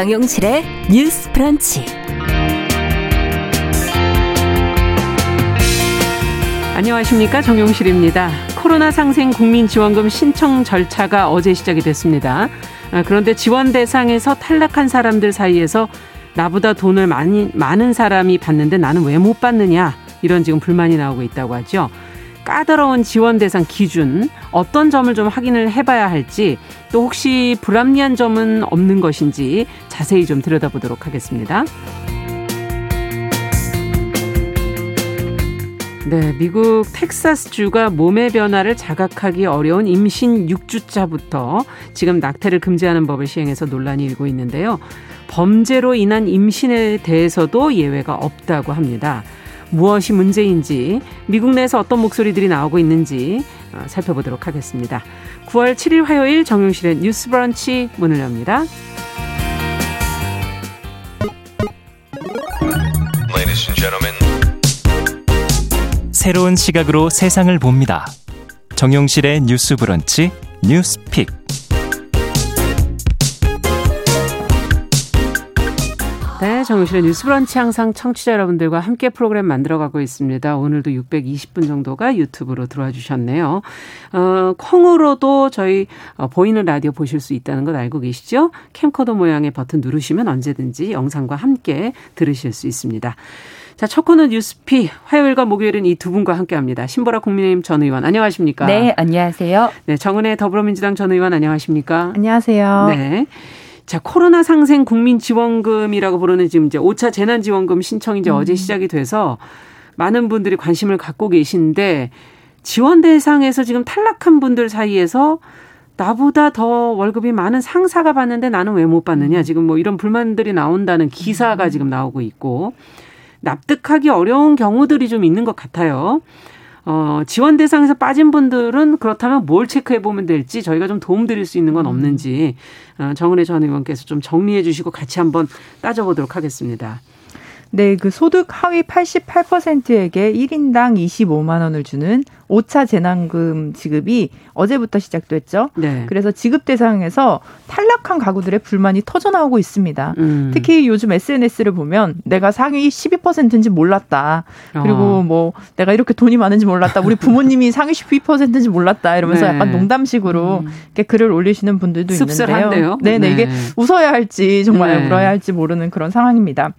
정용실의 뉴스 프런치. 안녕하십니까. 정용실입니다. 코로나 상생 국민지원금 신청 절차가 어제 시작이 됐습니다. 아, 그런데 지원 대상에서 탈락한 사람들 사이에서 나보다 돈을 많이, 많은 사람이 받는데 나는 왜 못 받느냐. 이런 지금 불만이 나오고 있다고 하죠. 까다로운 지원 대상 기준 어떤 점을 좀 확인을 해봐야 할지 또 혹시 불합리한 점은 없는 것인지 자세히 좀 들여다보도록 하겠습니다. 네, 미국 텍사스주가 몸의 변화를 자각하기 어려운 임신 6주차부터 지금 낙태를 금지하는 법을 시행해서 논란이 일고 있는데요. 범죄로 인한 임신에 대해서도 예외가 없다고 합니다. 무엇이 문제인지 미국 내에서 어떤 목소리들이 나오고 있는지 어, 살펴보도록 하겠습니다. 9월 7일 화요일 정용실의 뉴스 브런치 문을 엽니다. 새로운 시각으로 세상을 봅니다. 정용실의 뉴스 브런치 뉴스 pick. 네, 정용실의 뉴스 브런치 항상 청취자 여러분들과 함께 프로그램 만들어가고 있습니다. 오늘도 620분 정도가 유튜브로 들어와 주셨네요. 어, 콩으로도 저희 어, 보이는 라디오 보실 수 있다는 것 알고 계시죠? 캠코더 모양의 버튼 누르시면 언제든지 영상과 함께 들으실 수 있습니다. 자, 첫 코너 뉴스피 화요일과 목요일은 이 두 분과 함께합니다. 신보라 국민의힘 전 의원 안녕하십니까? 네, 안녕하세요. 네, 정은혜 더불어민주당 전 의원 안녕하십니까? 안녕하세요. 네. 자, 코로나 상생 국민 지원금이라고 부르는 지금 이제 5차 재난 지원금 신청이 이제 음. 어제 시작이 돼서 많은 분들이 관심을 갖고 계신데 지원 대상에서 지금 탈락한 분들 사이에서 나보다 더 월급이 많은 상사가 받는데 나는 왜 못 받느냐. 음. 지금 뭐 이런 불만들이 나온다는 기사가 음. 지금 나오고 있고 납득하기 어려운 경우들이 좀 있는 것 같아요. 어, 지원 대상에서 빠진 분들은 그렇다면 뭘 체크해 보면 될지 저희가 좀 도움 드릴 수 있는 건 없는지 어, 정은혜 전 의원께서 좀 정리해 주시고 같이 한번 따져보도록 하겠습니다. 네, 그 소득 하위 88%에게 1인당 25만 원을 주는 5차 재난금 지급이 어제부터 시작됐죠. 네. 그래서 지급 대상에서 탈락한 가구들의 불만이 터져 나오고 있습니다. 음. 특히 요즘 SNS를 보면 내가 상위 12%인지 몰랐다. 그리고 어. 뭐 내가 이렇게 돈이 많은지 몰랐다. 우리 부모님이 상위 12%인지 몰랐다. 이러면서 네. 약간 농담식으로 음. 이렇게 글을 올리시는 분들도 있는데요. 네네 네. 이게 웃어야 할지 정말 네. 울어야 할지 모르는 그런 상황입니다.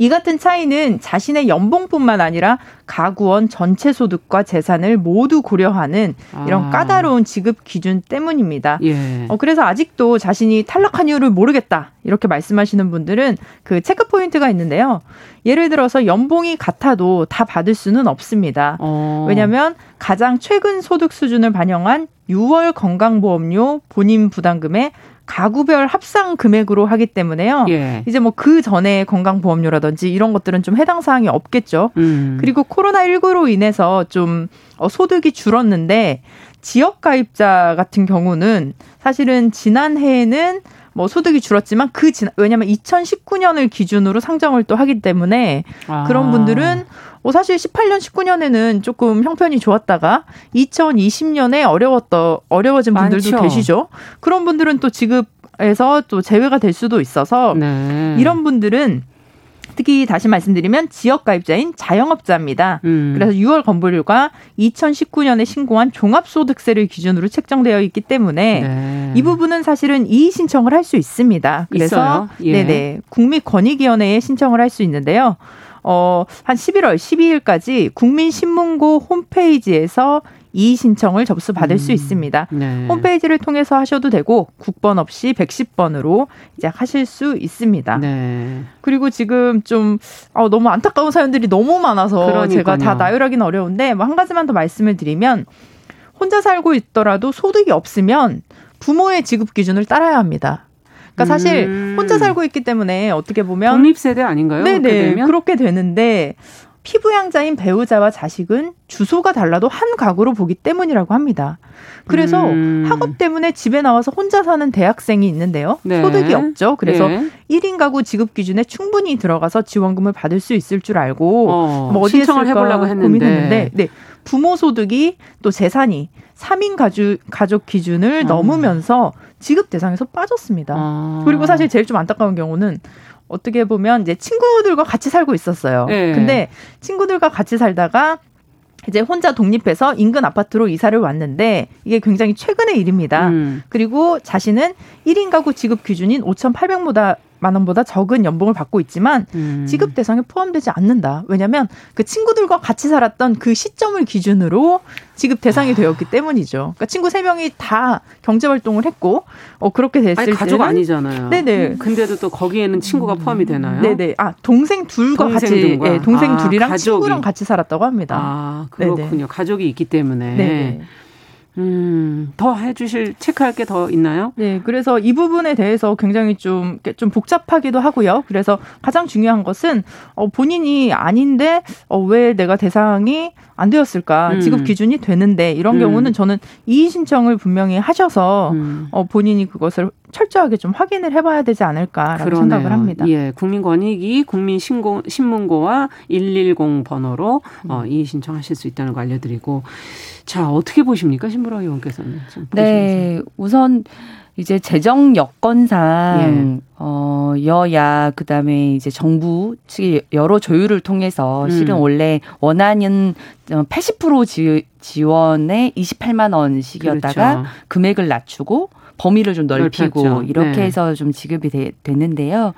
이 같은 차이는 자신의 연봉뿐만 아니라 가구원 전체 소득과 재산을 모두 고려하는 이런 아. 까다로운 지급 기준 때문입니다. 예. 어, 그래서 아직도 자신이 탈락한 이유를 모르겠다 이렇게 말씀하시는 분들은 그 체크 포인트가 있는데요. 예를 들어서 연봉이 같아도 다 받을 수는 없습니다. 어. 왜냐하면 가장 최근 소득 수준을 반영한 6월 건강보험료 본인 부담금의 가구별 합상 금액으로 하기 때문에요. 예. 이제 뭐 그 전에 건강보험료라든지 이런 것들은 좀 해당 사항이 없겠죠. 음. 그리고 코로나19로 인해서 좀 어, 소득이 줄었는데 지역 가입자 같은 경우는 사실은 지난해에는 뭐 소득이 줄었지만 그 지난 왜냐하면 2019년을 기준으로 상정을 또 하기 때문에 아. 그런 분들은 뭐 사실 18년 19년에는 조금 형편이 좋았다가 2020년에 어려웠던 어려워진 분들도 많죠. 계시죠. 그런 분들은 또 지급에서 또 제외가 될 수도 있어서 네. 이런 분들은 특히 다시 말씀드리면 지역 가입자인 자영업자입니다. 음. 그래서 6월 건보료가 2019년에 신고한 종합소득세를 기준으로 책정되어 있기 때문에 네. 이 부분은 사실은 이의 신청을 할 수 있습니다. 그래서 예. 네네 국민권익위원회에 신청을 할 수 있는데요. 어, 한 11월 12일까지 국민신문고 홈페이지에서 이의 신청을 접수 받을 음. 수 있습니다. 네. 홈페이지를 통해서 하셔도 되고 국번 없이 110번으로 이제 하실 수 있습니다. 네. 그리고 지금 좀 어, 너무 안타까운 사연들이 너무 많아서 그러니까요. 제가 다 나열하기는 어려운데 뭐 한 가지만 더 말씀을 드리면 혼자 살고 있더라도 소득이 없으면 부모의 지급 기준을 따라야 합니다. 그러니까 사실 음. 혼자 살고 있기 때문에 어떻게 보면 독립 세대 아닌가요? 네네 그렇게, 그렇게 되는데 피부양자인 배우자와 자식은 주소가 달라도 한 가구로 보기 때문이라고 합니다. 그래서 음. 학업 때문에 집에 나와서 혼자 사는 대학생이 있는데요. 네. 소득이 없죠. 그래서 네. 1인 가구 지급 기준에 충분히 들어가서 지원금을 받을 수 있을 줄 알고 어, 뭐 어디에 신청을 해보려고 했는데 고민했는데 네. 부모 소득이 또 재산이 3인 가족, 가족 기준을 어. 넘으면서 지급 대상에서 빠졌습니다. 아. 그리고 사실 제일 좀 안타까운 경우는 어떻게 보면 이제 친구들과 같이 살고 있었어요. 네. 근데 친구들과 같이 살다가 이제 혼자 독립해서 인근 아파트로 이사를 왔는데 이게 굉장히 최근의 일입니다. 음. 그리고 자신은 1인 가구 지급 기준인 5,800보다 만 원보다 적은 연봉을 받고 있지만 음. 지급 대상에 포함되지 않는다. 왜냐하면 그 친구들과 같이 살았던 그 시점을 기준으로 지급 대상이 아. 되었기 때문이죠. 그러니까 친구 세 명이 다 경제 활동을 했고 어 그렇게 됐을 때 가족 아니잖아요. 네네. 근데도 또 거기에는 친구가 포함이 되나요? 네네. 아 동생 둘과 동생 같이 예, 동생 아, 둘이랑 가족이. 친구랑 같이 살았다고 합니다. 아 그렇군요. 네네. 가족이 있기 때문에. 네네. 음, 더 해주실 체크할 게 더 있나요? 네, 그래서 이 부분에 대해서 굉장히 좀, 좀 복잡하기도 하고요. 그래서 가장 중요한 것은, 어, 본인이 아닌데, 어, 왜 내가 대상이 안 되었을까? 음. 지급 기준이 되는데, 이런 음. 경우는 저는 이의 신청을 분명히 하셔서, 음. 어, 본인이 그것을 철저하게 좀 확인을 해봐야 되지 않을까라고 그러네요. 생각을 합니다. 예, 국민권익위 국민신고와 110 번호로 어, 이의 신청하실 수 있다는 거 알려드리고 자, 어떻게 보십니까? 신부라 의원께서는. 네. 우선 이제 재정 여건상 예. 어 여야 그다음에 이제 정부 측의 여러 조율을 통해서 음. 실은 원래 원안은 80% 지, 지원에 28만 원씩이었다가 그렇죠. 금액을 낮추고 범위를 좀 넓히고 넓혔죠. 이렇게 네. 해서 좀 지급이 되, 됐는데요.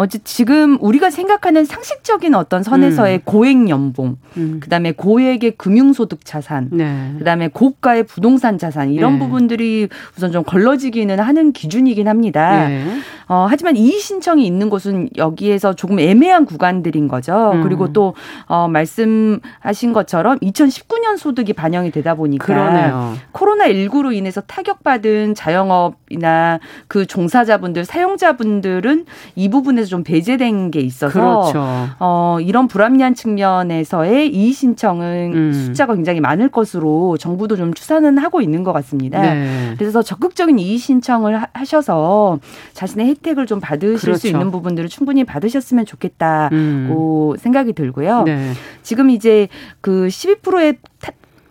어제 지금 우리가 생각하는 상식적인 어떤 선에서의 음. 고액 연봉, 음. 그다음에 고액의 금융소득 자산, 네. 그다음에 고가의 부동산 자산 이런 네. 부분들이 우선 좀 걸러지기는 하는 기준이긴 합니다. 네. 어, 하지만 이의 신청이 있는 곳은 여기에서 조금 애매한 구간들인 거죠. 음. 그리고 또 어, 말씀하신 것처럼 2019년 소득이 반영이 되다 보니까 그러네요. 코로나 19로 인해서 타격받은 자영업이나 그 종사자분들, 사용자분들은 이 부분에서 좀 배제된 게 있어서 그렇죠. 어, 이런 불합리한 측면에서의 이의 신청은 음. 숫자가 굉장히 많을 것으로 정부도 좀 추산은 하고 있는 것 같습니다. 네. 그래서 적극적인 이의 신청을 하셔서 자신의 혜택을 좀 받으실 그렇죠. 수 있는 부분들을 충분히 받으셨으면 좋겠다고 음. 생각이 들고요. 네. 지금 이제 그 12%의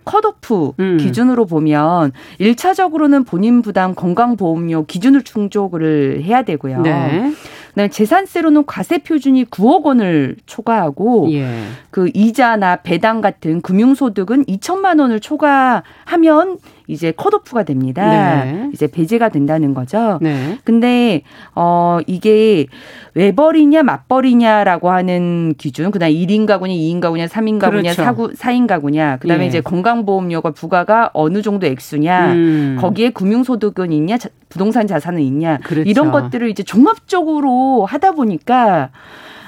컷오프 음. 기준으로 보면 1차적으로는 본인 부담 건강보험료 기준을 충족을 해야 되고요. 네. 그다음에 재산세로는 과세 표준이 9억 원을 초과하고 예. 그 이자나 배당 같은 금융 소득은 2천만 원을 초과하면 이제 컷오프가 됩니다. 네. 이제 배제가 된다는 거죠. 네. 근데 어 이게 외벌이냐 맞벌이냐라고 하는 기준, 그다음 1인 가구냐, 2인 가구냐, 3인 가구냐, 그렇죠. 4구, 4인 가구냐, 그다음에 예. 이제 건강보험료가 부과가 어느 정도 액수냐, 음. 거기에 금융소득은 있냐, 부동산 자산은 있냐, 그렇죠. 이런 것들을 이제 종합적으로 하다 보니까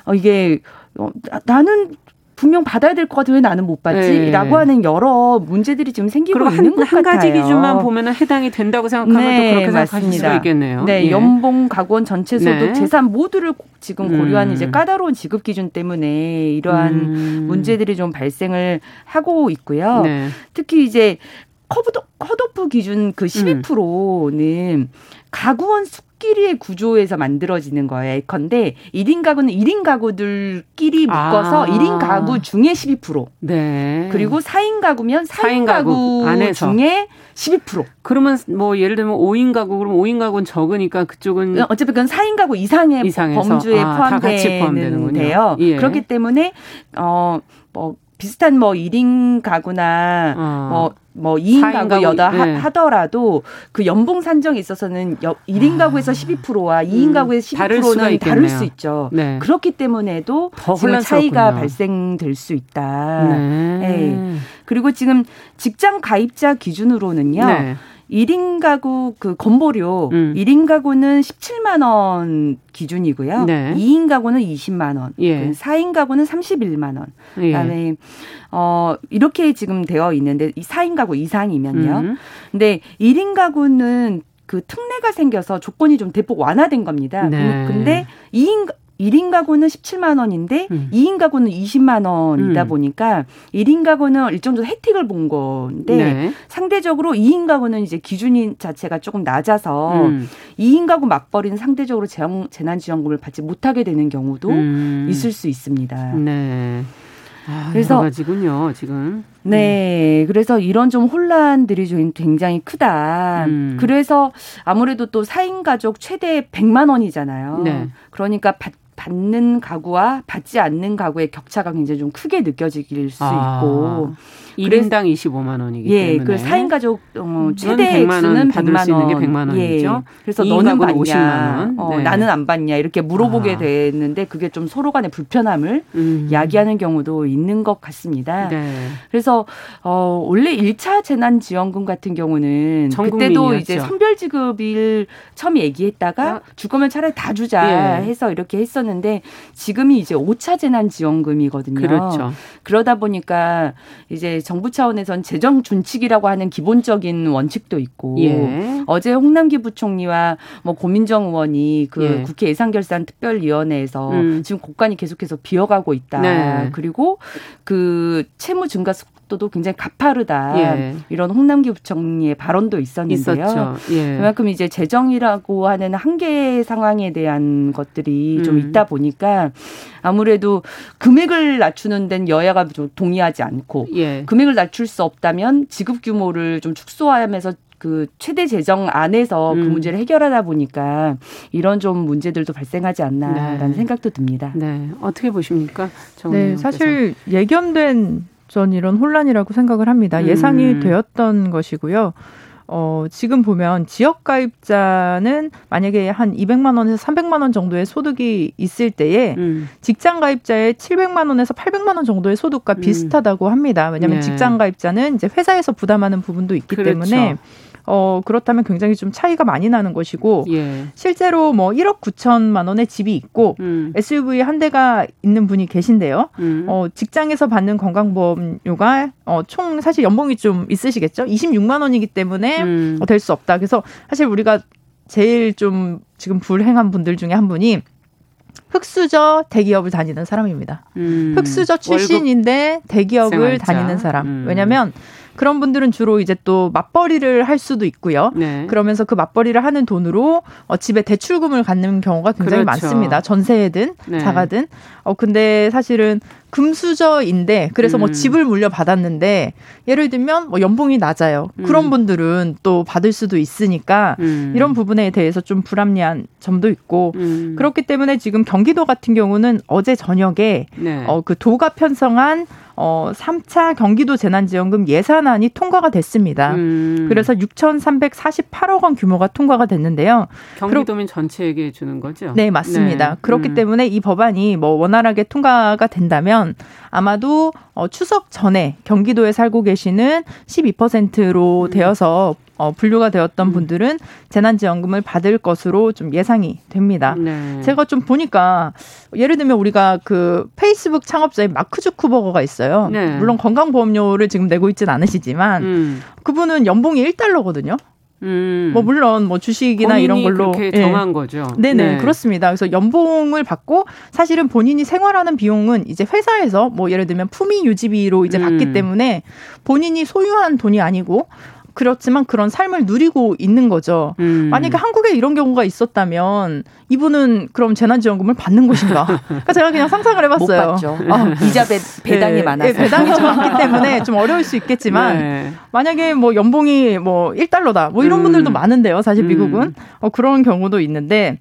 어 이게 어, 나는 분명 받아야 될 것 같아 왜 나는 못 받지?라고 네. 하는 여러 문제들이 지금 생기고 있는 한, 것 한 같아요. 가지 기준만 보면은 해당이 된다고 생각하면 네, 또 그렇게 맞습니다. 생각하실 수가 있겠네요. 네, 예. 연봉, 가구원 전체 소득, 네. 재산 모두를 지금 고려한 이제 음. 까다로운 지급 기준 때문에 이러한 음. 문제들이 좀 발생을 하고 있고요. 네. 특히 이제 컷오프 기준 그 12%는 음. 가구원 수 가구끼리의 구조에서 만들어지는 거예요. 예컨대 1인 가구는 1인 가구들끼리 묶어서 아. 1인 가구 중에 12%. 네. 그리고 4인 가구면 4인, 4인 가구, 가구 중에 12%. 그러면 뭐 예를 들면 5인 가구 그럼 5인 가구는 적으니까 그쪽은 어차피 그건 4인 가구 이상의 이상에서. 범주에 아, 포함되는데요. 예. 그렇기 때문에 어뭐 비슷한 뭐 1인 가구나 어. 뭐, 뭐 2인 가구 여다 네. 하더라도 그 연봉 산정에 있어서는 1인 가구에서 12%와 2인 음, 가구에서 12%는 다를 수 있죠. 네. 그렇기 때문에도 지금 차이가 발생될 수 있다. 네. 네. 그리고 지금 직장 가입자 기준으로는요. 네. 1인 가구 그 건보료 음. 1인 가구는 17만 원 기준이고요. 네. 2인 가구는 20만 원. 예. 4인 가구는 31만 원. 예. 그다음에 어 이렇게 지금 되어 있는데 4인 가구 이상이면요. 음. 근데 1인 가구는 그 특례가 생겨서 조건이 좀 대폭 완화된 겁니다. 네. 근데 2인 1인 가구는 17만 원인데 음. 2인 가구는 20만 원이다 음. 보니까 1인 가구는 일정 정도 혜택을 본 건데 네. 상대적으로 2인 가구는 이제 기준인 자체가 조금 낮아서 음. 2인 가구 맞벌이는 상대적으로 재난 지원금을 받지 못하게 되는 경우도 음. 있을 수 있습니다. 네. 아, 그래서 가지군요 지금. 네, 음. 그래서 이런 좀 혼란들이 좀 굉장히 크다. 음. 그래서 아무래도 또 4인 가족 최대 100만 원이잖아요. 네. 그러니까 받, 받는 가구와 받지 않는 가구의 격차가 굉장히 좀 크게 느껴질 수 아. 있고 1인당 25만 원이기 예, 때문에. 그 4인 가족 어, 최대 100만 원 받을 100만 수 있는 게 100만 원이죠. 예. 그래서 너는 받냐? 50만 원. 어, 네. 나는 안 받냐? 이렇게 물어보게 아. 됐는데 그게 좀 서로 간의 불편함을 음. 야기하는 경우도 있는 것 같습니다. 네. 그래서 어, 원래 1차 재난 지원금 같은 경우는 그때도 이제 선별 지급일 처음 얘기했다가 아. 줄 거면 차라리 다 주자 예. 해서 이렇게 했었는데 지금이 이제 5차 재난 지원금이거든요. 그렇죠. 그러다 보니까 이제 정부 차원에선 재정 준칙이라고 하는 기본적인 원칙도 있고 예. 어제 홍남기 부총리와 뭐 고민정 의원이 그 예. 국회 예산결산 특별위원회에서 음. 지금 국간이 계속해서 비어가고 있다. 네. 그리고 그 채무 증가 속 도도 굉장히 가파르다. 예. 이런 홍남기 부총리의 발언도 있었는데요. 예. 그만큼 이제 재정이라고 하는 한계 상황에 대한 것들이 음. 좀 있다 보니까 아무래도 금액을 낮추는 데는 여야가 좀 동의하지 않고 예. 금액을 낮출 수 없다면 지급 규모를 좀 축소하면서 그 최대 재정 안에서 그 음. 그 문제를 해결하다 보니까 이런 좀 문제들도 발생하지 않나라는 네. 생각도 듭니다. 네, 어떻게 보십니까? 네, 사실 예견된 전 이런 혼란이라고 생각을 합니다. 음. 예상이 되었던 것이고요. 어, 지금 보면 지역 가입자는 만약에 한 200만 원에서 300만 원 정도의 소득이 있을 때에 음. 직장 가입자의 700만 원에서 800만 원 정도의 소득과 음. 비슷하다고 합니다. 왜냐하면 네. 직장 가입자는 이제 회사에서 부담하는 부분도 있기 그렇죠. 때문에 어, 그렇다면 굉장히 좀 차이가 많이 나는 것이고 예. 실제로 뭐 1억 9천만 원의 집이 있고 음. SUV 한 대가 있는 분이 계신데요. 음. 어, 직장에서 받는 건강보험료가 어, 총 사실 연봉이 좀 있으시겠죠? 26만 원이기 때문에 음. 어, 될수 없다. 그래서 사실 우리가 제일 좀 지금 불행한 분들 중에 한 분이 흑수저 대기업을 다니는 사람입니다. 음. 흑수저 출신인데 대기업을 생활자. 다니는 사람. 음. 왜냐하면 그런 분들은 주로 이제 또 맞벌이를 할 수도 있고요. 네. 그러면서 그 맞벌이를 하는 돈으로 어, 집에 대출금을 갖는 경우가 굉장히 그렇죠. 많습니다. 전세든 네. 자가든. 어 근데 사실은 금수저인데 그래서 뭐 음. 뭐 집을 물려받았는데 예를 들면 뭐 연봉이 낮아요. 음. 그런 분들은 또 받을 수도 있으니까 음. 이런 부분에 대해서 좀 불합리한 점도 있고 음. 그렇기 때문에 지금 경기도 같은 경우는 어제 저녁에 네. 어 그 도가 편성한 어 3차 경기도 재난지원금 예산안이 통과가 됐습니다. 음. 그래서 6,348억 원 규모가 통과가 됐는데요. 경기도민 전체에게 주는 거죠? 네, 맞습니다. 네. 그렇기 음. 때문에 이 법안이 뭐 원활하게 통과가 된다면 아마도 어, 추석 전에 경기도에 살고 계시는 12%로 음. 되어서 어, 분류가 되었던 음. 분들은 재난지원금을 받을 것으로 좀 예상이 됩니다. 네. 제가 좀 보니까 예를 들면 우리가 그 페이스북 창업자의 마크 주쿠버거가 있어요. 네. 물론 건강보험료를 지금 내고 있지는 않으시지만 음. 그분은 연봉이 1달러거든요. 음. 뭐 물론 뭐 주식이나 이런 걸로 그렇게 정한 예. 거죠. 네네 네. 그렇습니다. 그래서 연봉을 받고 사실은 본인이 생활하는 비용은 이제 회사에서 뭐 예를 들면 품위 유지비로 이제 받기 음. 때문에 본인이 소유한 돈이 아니고 그렇지만 그런 삶을 누리고 있는 거죠. 음. 만약에 한국에 이런 경우가 있었다면 이분은 그럼 재난지원금을 받는 것인가? 그러니까 제가 그냥 상상을 해봤어요. 어, 이자 배, 배당이 네, 많아서. 네, 배당이 좀 많기 때문에 좀 어려울 수 있겠지만 네. 만약에 뭐 연봉이 뭐 1달러다 뭐 이런 음. 분들도 많은데요. 사실 미국은 음. 어, 그런 경우도 있는데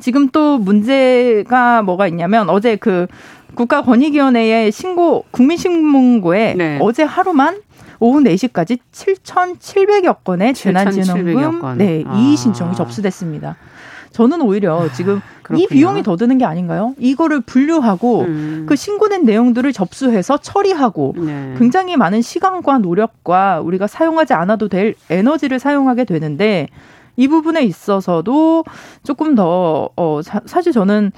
지금 또 문제가 뭐가 있냐면 어제 그 국가권익위원회의 신고 국민신문고에 네. 어제 하루만 오후 4시까지 7,700여 건의 재난지원금 네, 아. 이의 신청이 접수됐습니다. 저는 오히려 지금 아, 이 비용이 더 드는 게 아닌가요? 이거를 분류하고 음. 그 신고된 내용들을 접수해서 처리하고 네. 굉장히 많은 시간과 노력과 우리가 사용하지 않아도 될 에너지를 사용하게 되는데 이 부분에 있어서도 조금 더 어, 사, 사실 저는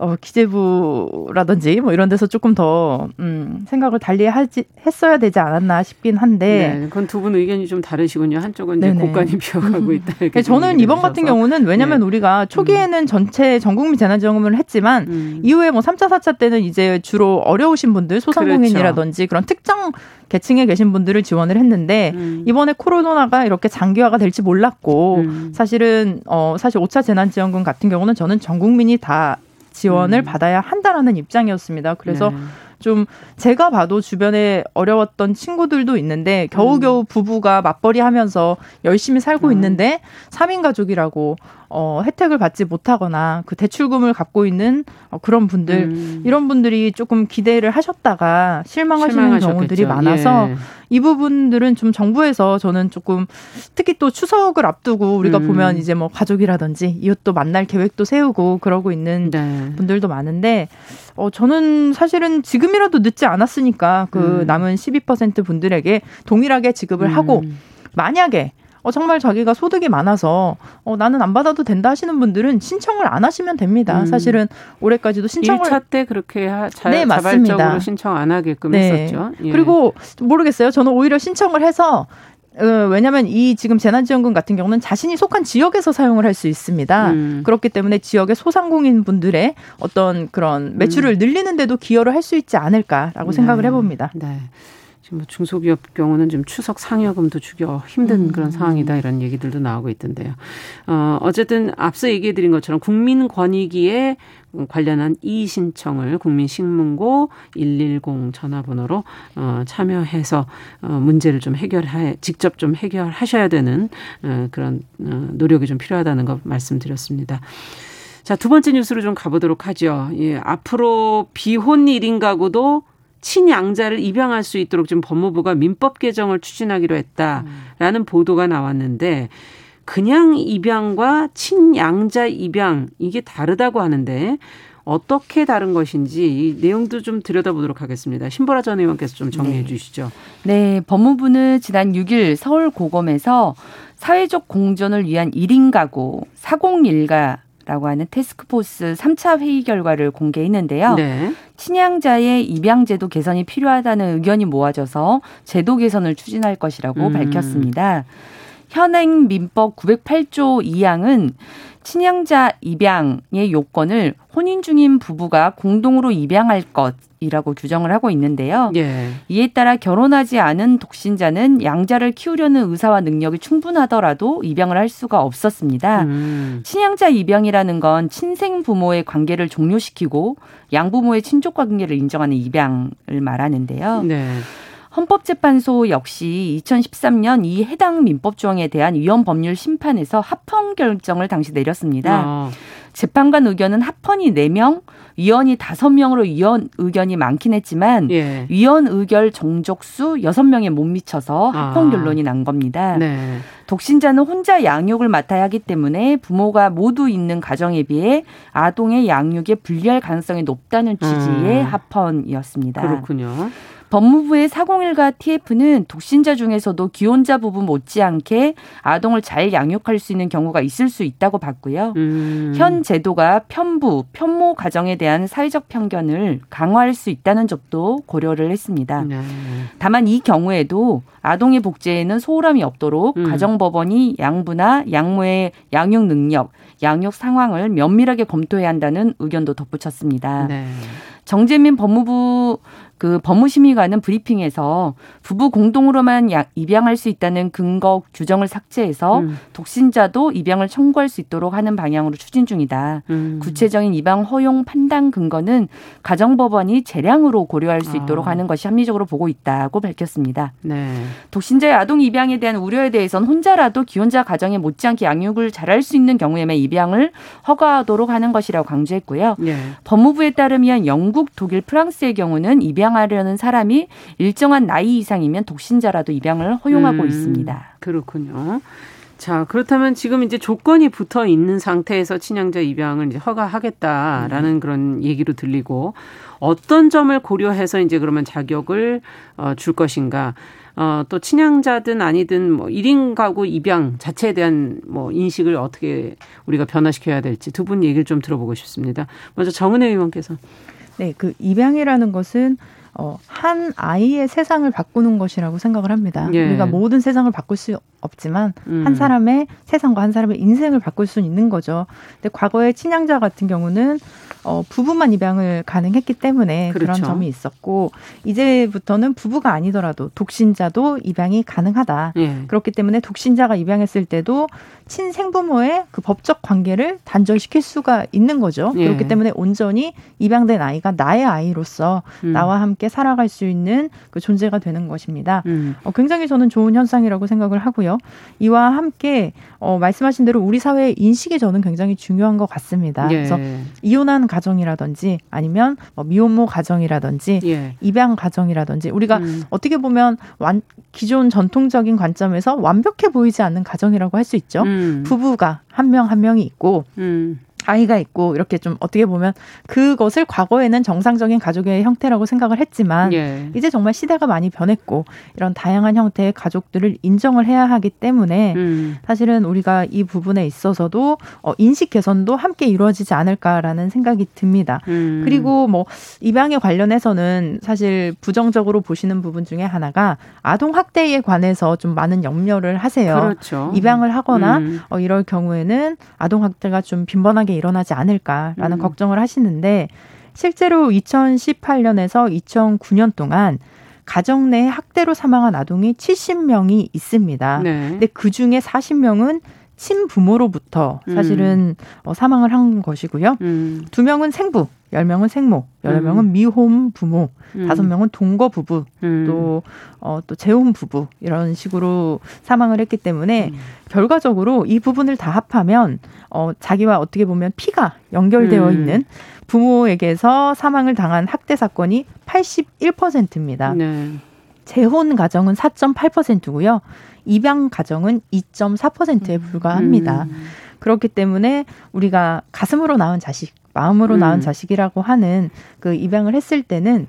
어, 기재부라든지 뭐 이런 데서 조금 더 음, 생각을 달리 하지 했어야 되지 않았나 싶긴 한데. 네, 그건 두 분 의견이 좀 다르시군요. 한쪽은 이제 고관이 비어가고 있다. 이렇게 저는 이번 같은 경우는 왜냐하면 네. 우리가 초기에는 음. 전체 전국민 재난지원금을 했지만 음. 이후에 뭐 3차, 4차 때는 이제 주로 어려우신 분들 소상공인이라든지 그렇죠. 그런 특정 계층에 계신 분들을 지원을 했는데 음. 이번에 코로나가 이렇게 장기화가 될지 몰랐고 음. 사실은 어 사실 5차 재난지원금 같은 경우는 저는 전 국민이 다 지원을 음. 받아야 한다라는 입장이었습니다. 그래서 네. 좀 제가 봐도 주변에 어려웠던 친구들도 있는데 겨우겨우 음. 부부가 맞벌이 하면서 열심히 살고 음. 있는데 3인 가족이라고 어, 혜택을 받지 못하거나 그 대출금을 갖고 있는 어, 그런 분들 음. 이런 분들이 조금 기대를 하셨다가 실망하시는 경우들이 많아서 예. 이 부분들은 좀 정부에서 저는 조금 특히 또 추석을 앞두고 우리가 음. 보면 이제 뭐 가족이라든지 이웃도 만날 계획도 세우고 그러고 있는 네. 분들도 많은데 어 저는 사실은 지금이라도 늦지 않았으니까 그 음. 남은 12% 분들에게 동일하게 지급을 하고 음. 만약에 어, 정말 자기가 소득이 많아서 어, 나는 안 받아도 된다 하시는 분들은 신청을 안 하시면 됩니다. 음. 사실은 올해까지도 신청을 1차 때 그렇게 하, 자, 네, 자발적으로 신청 안 하게끔 네. 했었죠. 예. 그리고 모르겠어요. 저는 오히려 신청을 해서 어, 왜냐하면 이 지금 재난지원금 같은 경우는 자신이 속한 지역에서 사용을 할 수 있습니다. 음. 그렇기 때문에 지역의 소상공인 분들의 어떤 그런 매출을 음. 늘리는데도 기여를 할 수 있지 않을까라고 네. 생각을 해봅니다. 네. 지금 뭐 중소기업 경우는 좀 추석 상여금도 주기 힘든 음. 그런 상황이다 이런 얘기들도 나오고 있던데요. 어, 어쨌든 앞서 얘기해 드린 것처럼 국민권익위에 관련한 이의 신청을 국민신문고 110 전화번호로 어, 참여해서 어, 문제를 좀 해결해 직접 좀 해결하셔야 되는 어, 그런 어, 노력이 좀 필요하다는 거 말씀드렸습니다. 자, 두 번째 뉴스로 좀 가보도록 하죠. 예, 앞으로 비혼 1인 가구도 친양자를 입양할 수 있도록 지금 법무부가 민법 개정을 추진하기로 했다라는 음. 보도가 나왔는데 그냥 입양과 친양자 입양 이게 다르다고 하는데 어떻게 다른 것인지 이 내용도 좀 들여다보도록 하겠습니다. 신보라 전 의원께서 좀 정리해 네. 주시죠. 네, 법무부는 지난 6일 서울 고검에서 사회적 공존을 위한 1인 가구 401가 라고 하는 테스크포스 3차 회의 결과를 공개했는데요. 네. 친양자의 입양제도 개선이 필요하다는 의견이 모아져서 제도 개선을 추진할 것이라고 음. 밝혔습니다. 현행 민법 908조 2항은 친양자 입양의 요건을 혼인 중인 부부가 공동으로 입양할 것 이라고 규정을 하고 있는데요. 예. 이에 따라 결혼하지 않은 독신자는 양자를 키우려는 의사와 능력이 충분하더라도 입양을 할 수가 없었습니다. 음. 친양자 입양이라는 건 친생 부모의 관계를 종료시키고 양부모의 친족 관계를 인정하는 입양을 말하는데요. 네. 헌법재판소 역시 2013년 이 해당 민법 조항에 대한 위헌 법률 심판에서 합헌 결정을 당시 내렸습니다. 아. 재판관 의견은 합헌이 4명, 위원이 5명으로 위원 의견이 많긴 했지만 예. 위원 의결 정족수 6명에 못 미쳐서 합헌 아. 결론이 난 겁니다. 네. 독신자는 혼자 양육을 맡아야 하기 때문에 부모가 모두 있는 가정에 비해 아동의 양육에 불리할 가능성이 높다는 취지의 음. 합헌이었습니다. 그렇군요. 법무부의 401과 TF는 독신자 중에서도 기혼자 부부 못지않게 아동을 잘 양육할 수 있는 경우가 있을 수 있다고 봤고요. 음. 현 제도가 편부, 편모 가정에 대한 사회적 편견을 강화할 수 있다는 점도 고려를 했습니다. 네. 다만 이 경우에도 아동의 복제에는 소홀함이 없도록 음. 가정법원이 양부나 양모의 양육 능력, 양육 상황을 면밀하게 검토해야 한다는 의견도 덧붙였습니다. 네. 정재민 법무부 그 법무심의관은 브리핑에서 부부 공동으로만 입양할 수 있다는 근거 규정을 삭제해서 음. 독신자도 입양을 청구할 수 있도록 하는 방향으로 추진 중이다. 음. 구체적인 입양 허용 판단 근거는 가정법원이 재량으로 고려할 수 있도록 아. 하는 것이 합리적으로 보고 있다고 밝혔습니다. 네. 독신자의 아동 입양에 대한 우려에 대해서는 혼자라도 기혼자 가정에 못지않게 양육을 잘할 수 있는 경우에만 입양을 허가하도록 하는 것이라고 강조했고요. 네. 법무부에 따르면 영국, 독일, 프랑스의 경우는 입양 입양하려는 사람이 일정한 나이 이상이면 독신자라도 입양을 허용하고 음, 있습니다. 그렇군요. 자, 그렇다면 지금 이제 조건이 붙어 있는 상태에서 친양자 입양을 이제 허가하겠다라는 음. 그런 얘기로 들리고 어떤 점을 고려해서 이제 그러면 자격을 어, 줄 것인가. 어, 또 친양자든 아니든 뭐 1인 가구 입양 자체에 대한 뭐 인식을 어떻게 우리가 변화시켜야 될지 두 분 얘기를 좀 들어보고 싶습니다. 먼저 정은혜 의원께서. 네, 그 입양이라는 것은 어, 한 아이의 세상을 바꾸는 것이라고 생각을 합니다. 예. 우리가 모든 세상을 바꿀 수 없지만 음. 한 사람의 세상과 한 사람의 인생을 바꿀 수 있는 거죠. 근데 과거의 친양자 같은 경우는 어, 부부만 입양을 가능했기 때문에 그렇죠. 그런 점이 있었고 이제부터는 부부가 아니더라도 독신자도 입양이 가능하다. 예. 그렇기 때문에 독신자가 입양했을 때도 친생부모의 그 법적 관계를 단절시킬 수가 있는 거죠. 예. 그렇기 때문에 온전히 입양된 아이가 나의 아이로서 음. 나와 함께 살아갈 수 있는 그 존재가 되는 것입니다. 음. 어, 굉장히 저는 좋은 현상이라고 생각을 하고요. 이와 함께 어, 말씀하신 대로 우리 사회의 인식이 저는 굉장히 중요한 것 같습니다. 예. 그래서 이혼한 가정이라든지 아니면 뭐 미혼모 가정이라든지 예. 입양 가정이라든지 우리가 음. 어떻게 보면 완, 기존 전통적인 관점에서 완벽해 보이지 않는 가정이라고 할 수 있죠. 음. 부부가 한 명한 한 명이 있고 음. 아이가 있고 이렇게 좀 어떻게 보면 그것을 과거에는 정상적인 가족의 형태라고 생각을 했지만 예. 이제 정말 시대가 많이 변했고 이런 다양한 형태의 가족들을 인정을 해야 하기 때문에 음. 사실은 우리가 이 부분에 있어서도 어, 인식 개선도 함께 이루어지지 않을까라는 생각이 듭니다. 음. 그리고 뭐 입양에 관련해서는 사실 부정적으로 보시는 부분 중에 하나가 아동 학대에 관해서 좀 많은 염려를 하세요. 그렇죠. 입양을 하거나 음. 어, 이럴 경우에는 아동 학대가 좀 빈번하게 일어나지 않을까라는 음. 걱정을 하시는데 실제로 2018년에서 2009년 동안 가정 내 학대로 사망한 아동이 70명이 있습니다. 네. 근데 그 중에 40명은 친부모로부터 음. 사실은 음. 사망을 한 것이고요. 음. 두 명은 생부, 열 명은 생모, 여러 음. 명은 미혼 부모, 음. 다섯 명은 동거 부부, 음. 또, 어, 또 재혼 부부, 이런 식으로 사망을 했기 때문에 결과적으로 이 부분을 다 합하면, 어, 자기와 어떻게 보면 피가 연결되어 있는 부모에게서 사망을 당한 학대 사건이 81%입니다. 네. 재혼 가정은 4.8%고요. 입양 가정은 2.4%에 음. 불과합니다. 음. 그렇기 때문에 우리가 가슴으로 낳은 자식, 마음으로 음. 낳은 자식이라고 하는 그 입양을 했을 때는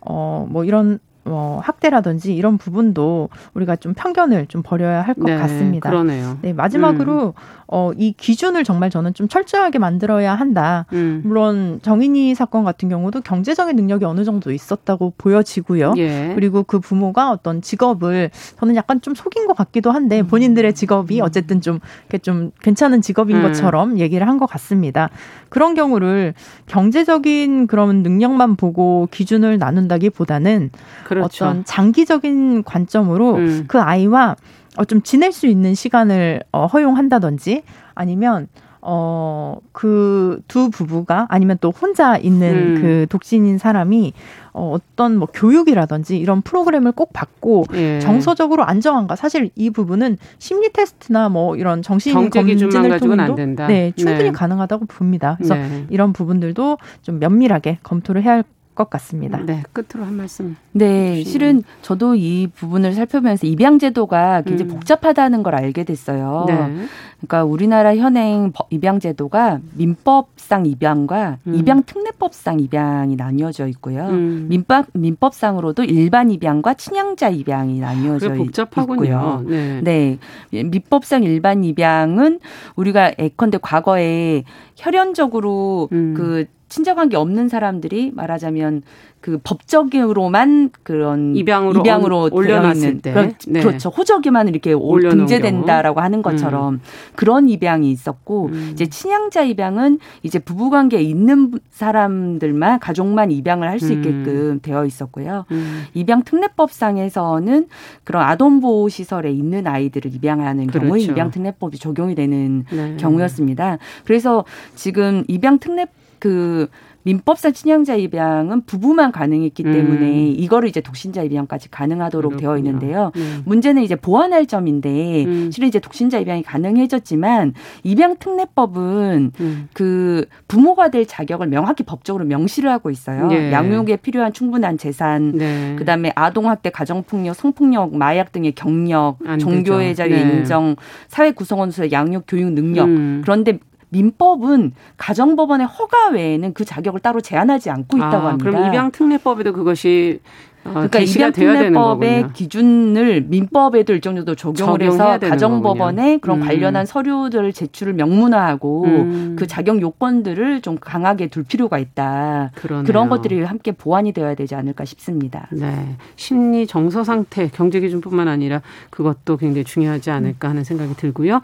어 뭐 이런 뭐 학대라든지 이런 부분도 우리가 좀 편견을 좀 버려야 할것 네, 같습니다. 그러네요. 네, 마지막으로 음. 어, 이 기준을 정말 저는 좀 철저하게 만들어야 한다. 음. 물론 정인이 사건 같은 경우도 경제적인 능력이 어느 정도 있었다고 보여지고요. 예. 그리고 그 부모가 어떤 직업을 저는 약간 좀 속인 것 같기도 한데 음. 본인들의 직업이 음. 어쨌든 좀 이렇게 좀 괜찮은 직업인 음. 것처럼 얘기를 한 것 같습니다. 그런 경우를 경제적인 그런 능력만 보고 기준을 나눈다기보다는 그렇죠. 어떤 장기적인 관점으로 음. 그 아이와 어, 좀 지낼 수 있는 시간을 어, 허용한다든지 아니면 어, 그 두 부부가 아니면 또 혼자 있는 음. 그 독신인 사람이 어, 어떤 뭐 교육이라든지 이런 프로그램을 꼭 받고 예. 정서적으로 안정한가 사실 이 부분은 심리 테스트나 뭐 이런 정신 검진을 통해도 네, 충분히 네. 가능하다고 봅니다. 그래서 네. 이런 부분들도 좀 면밀하게 검토를 해야 할 것 같습니다. 네, 끝으로 한 말씀. 네, 해주시면. 실은 저도 이 부분을 살펴보면서 입양 제도가 굉장히 음. 복잡하다는 걸 알게 됐어요. 네. 그러니까 우리나라 현행 입양 제도가 민법상 입양과 음. 입양 특례법상 입양이 나뉘어져 있고요. 음. 민법 민법상으로도 일반 입양과 친양자 입양이 나뉘어져 있고요. 네. 네. 민법상 일반 입양은 우리가 예컨대 과거에 혈연적으로 음. 그 친자관계 없는 사람들이 말하자면 그 법적으로만 그런 입양으로, 입양으로 올려놨을 때 그런, 네. 그렇죠 호적에만 이렇게 등재된다라고 하는 것처럼 음. 그런 입양이 있었고 음. 이제 친양자 입양은 이제 부부관계에 있는 사람들만 가족만 입양을 할수 음. 있게끔 음. 되어 있었고요 음. 입양 특례법상에서는 그런 아동 보호 시설에 있는 아이들을 입양하는 그렇죠. 경우에 입양 특례법이 적용이 되는 네. 경우였습니다 그래서 지금 입양 특례 그 민법상 친양자 입양은 부부만 가능했기 음. 때문에 이거를 이제 독신자 입양까지 가능하도록 그렇군요. 되어 있는데요. 음. 문제는 이제 보완할 점인데 음. 실은 이제 독신자 입양이 가능해졌지만 입양 특례법은 음. 그 부모가 될 자격을 명확히 법적으로 명시를 하고 있어요. 네. 양육에 필요한 충분한 재산, 네. 그다음에 아동 학대, 가정 폭력, 성폭력, 마약 등의 경력, 종교의 자유 네. 인정, 사회 구성원 수의 양육 교육 능력. 음. 그런데 민법은 가정법원의 허가 외에는 그 자격을 따로 제한하지 않고 있다고 아, 합니다. 그럼 입양 특례법에도 그것이 어, 그러니까 입양특례법의 기준을 민법에도 일정 정도 적용을 해서 가정법원에 그런 음. 관련한 서류들 제출을 명문화하고 음. 그 자격 요건들을 좀 강하게 둘 필요가 있다. 그러네요. 그런 것들이 함께 보완이 되어야 되지 않을까 싶습니다. 네. 심리 정서 상태, 경제 기준뿐만 아니라 그것도 굉장히 중요하지 않을까 하는 생각이 들고요.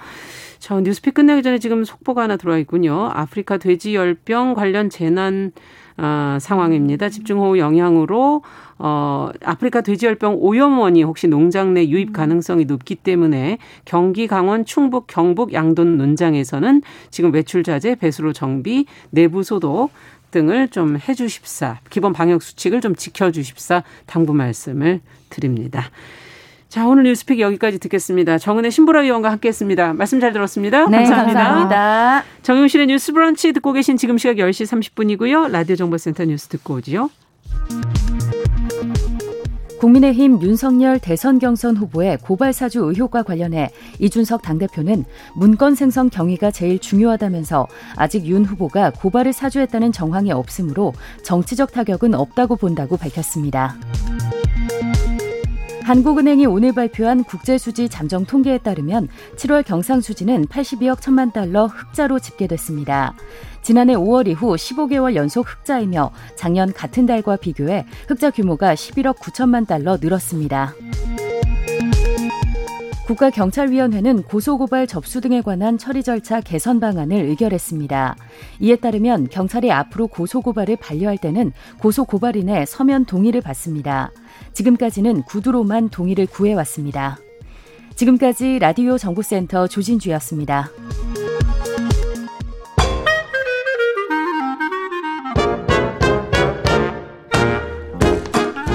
저 뉴스픽 끝나기 전에 지금 속보가 하나 들어와 있군요. 아프리카 돼지열병 관련 재난 어, 상황입니다. 집중호우 영향으로 어, 아프리카 돼지열병 오염원이 혹시 농장 내 유입 가능성이 높기 때문에 경기, 강원, 충북, 경북, 양돈 논장에서는 지금 외출 자재, 배수로 정비, 내부 소독 등을 좀 해주십사, 기본 방역 수칙을 좀 지켜주십사 당부 말씀을 드립니다. 자, 오늘 뉴스픽 여기까지 듣겠습니다. 정은혜 신보라 의원과 함께했습니다. 말씀 잘 들었습니다. 네, 감사합니다. 감사합니다. 정용실의 뉴스 브런치 듣고 계신 지금 시각 10시 30분이고요. 라디오 정보센터 뉴스 듣고 오지요. 국민의힘 윤석열 대선 경선 후보의 고발 사주 의혹과 관련해 이준석 당대표는 문건 생성 경위가 제일 중요하다면서 아직 윤 후보가 고발을 사주했다는 정황이 없으므로 정치적 타격은 없다고 본다고 밝혔습니다. 한국은행이 오늘 발표한 국제수지 잠정 통계에 따르면 7월 경상수지는 82억 천만 달러 흑자로 집계됐습니다. 지난해 5월 이후 15개월 연속 흑자이며 작년 같은 달과 비교해 흑자 규모가 11억 9천만 달러 늘었습니다. 국가경찰위원회는 고소고발 접수 등에 관한 처리 절차 개선 방안을 의결했습니다. 이에 따르면 경찰이 앞으로 고소고발을 반려할 때는 고소고발인의 서면 동의를 받습니다. 지금까지는 구두로만 동의를 구해왔습니다. 지금까지 라디오 정보센터 조진주였습니다.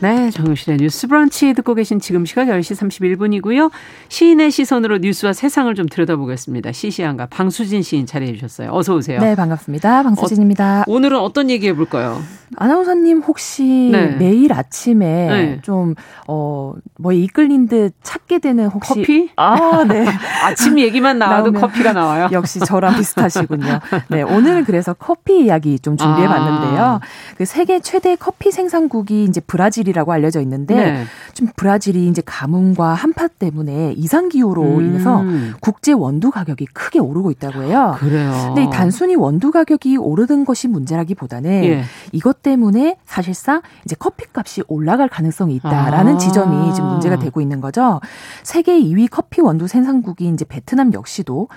네, 정유실의 뉴스 브런치 듣고 계신 지금 시각 10시 31분이고요. 시인의 시선으로 뉴스와 세상을 좀 들여다보겠습니다. 시시한가 방수진 시인 자리해 주셨어요. 어서 오세요. 네, 반갑습니다. 방수진입니다. 어, 오늘은 어떤 얘기 해 볼 까요 아나운서님 혹시 네. 매일 아침에 네. 좀, 어, 뭐 이끌린 듯 찾게 되는 혹시. 커피? 아, 네. 아침 얘기만 나와도 커피가 나와요. 역시 저랑 비슷하시군요. 네, 오늘은 그래서 커피 이야기 좀 준비해 봤는데요. 아. 그 세계 최대 커피 생산국이 이제 브라질 이라고 알려져 있는데 네. 좀 브라질이 이제 가뭄과 한파 때문에 이상 기후로 음. 인해서 국제 원두 가격이 크게 오르고 있다고 해요. 그래요. 근데 단순히 원두 가격이 오르는 것이 문제라기보다는 예. 이것 때문에 사실상 이제 커피값이 올라갈 가능성이 있다라는 아. 지점이 지금 문제가 되고 있는 거죠. 세계 2위 커피 원두 생산국이 이제 베트남 역시도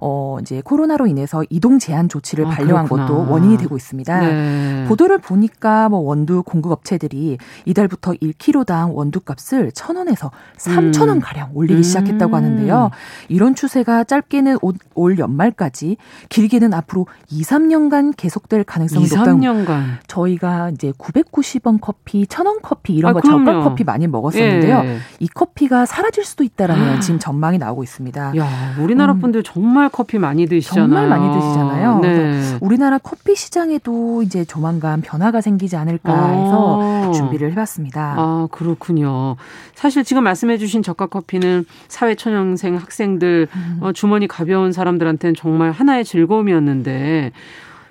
어 이제 코로나로 인해서 이동 제한 조치를 아, 발령한 그렇구나. 것도 원인이 되고 있습니다. 네. 보도를 보니까 뭐 원두 공급 업체들이 이달 부터 1kg당 원두 값을 1,000원에서 3,000원 음. 가량 올리기 음. 시작했다고 하는데요. 이런 추세가 짧게는 올 연말까지 길게는 앞으로 2, 3년간 계속될 가능성이 2, 높다고. 3년간. 저희가 이제 990원 커피, 1,000원 커피 이런 아, 거 그럼요. 저가 커피 많이 먹었었는데요. 예. 이 커피가 사라질 수도 있다라는 아. 지금 전망이 나오고 있습니다. 야, 우리나라 음. 분들 음. 정말 커피 많이 드시잖아요. 정말 많이 드시잖아요. 네. 우리나라 커피 시장에도 이제 조만간 변화가 생기지 않을까 해서 아. 준비를 해봤습니다. 아, 그렇군요. 사실 지금 말씀해 주신 저가 커피는 사회 초년생 학생들, 음. 어, 주머니 가벼운 사람들한테는 정말 하나의 즐거움이었는데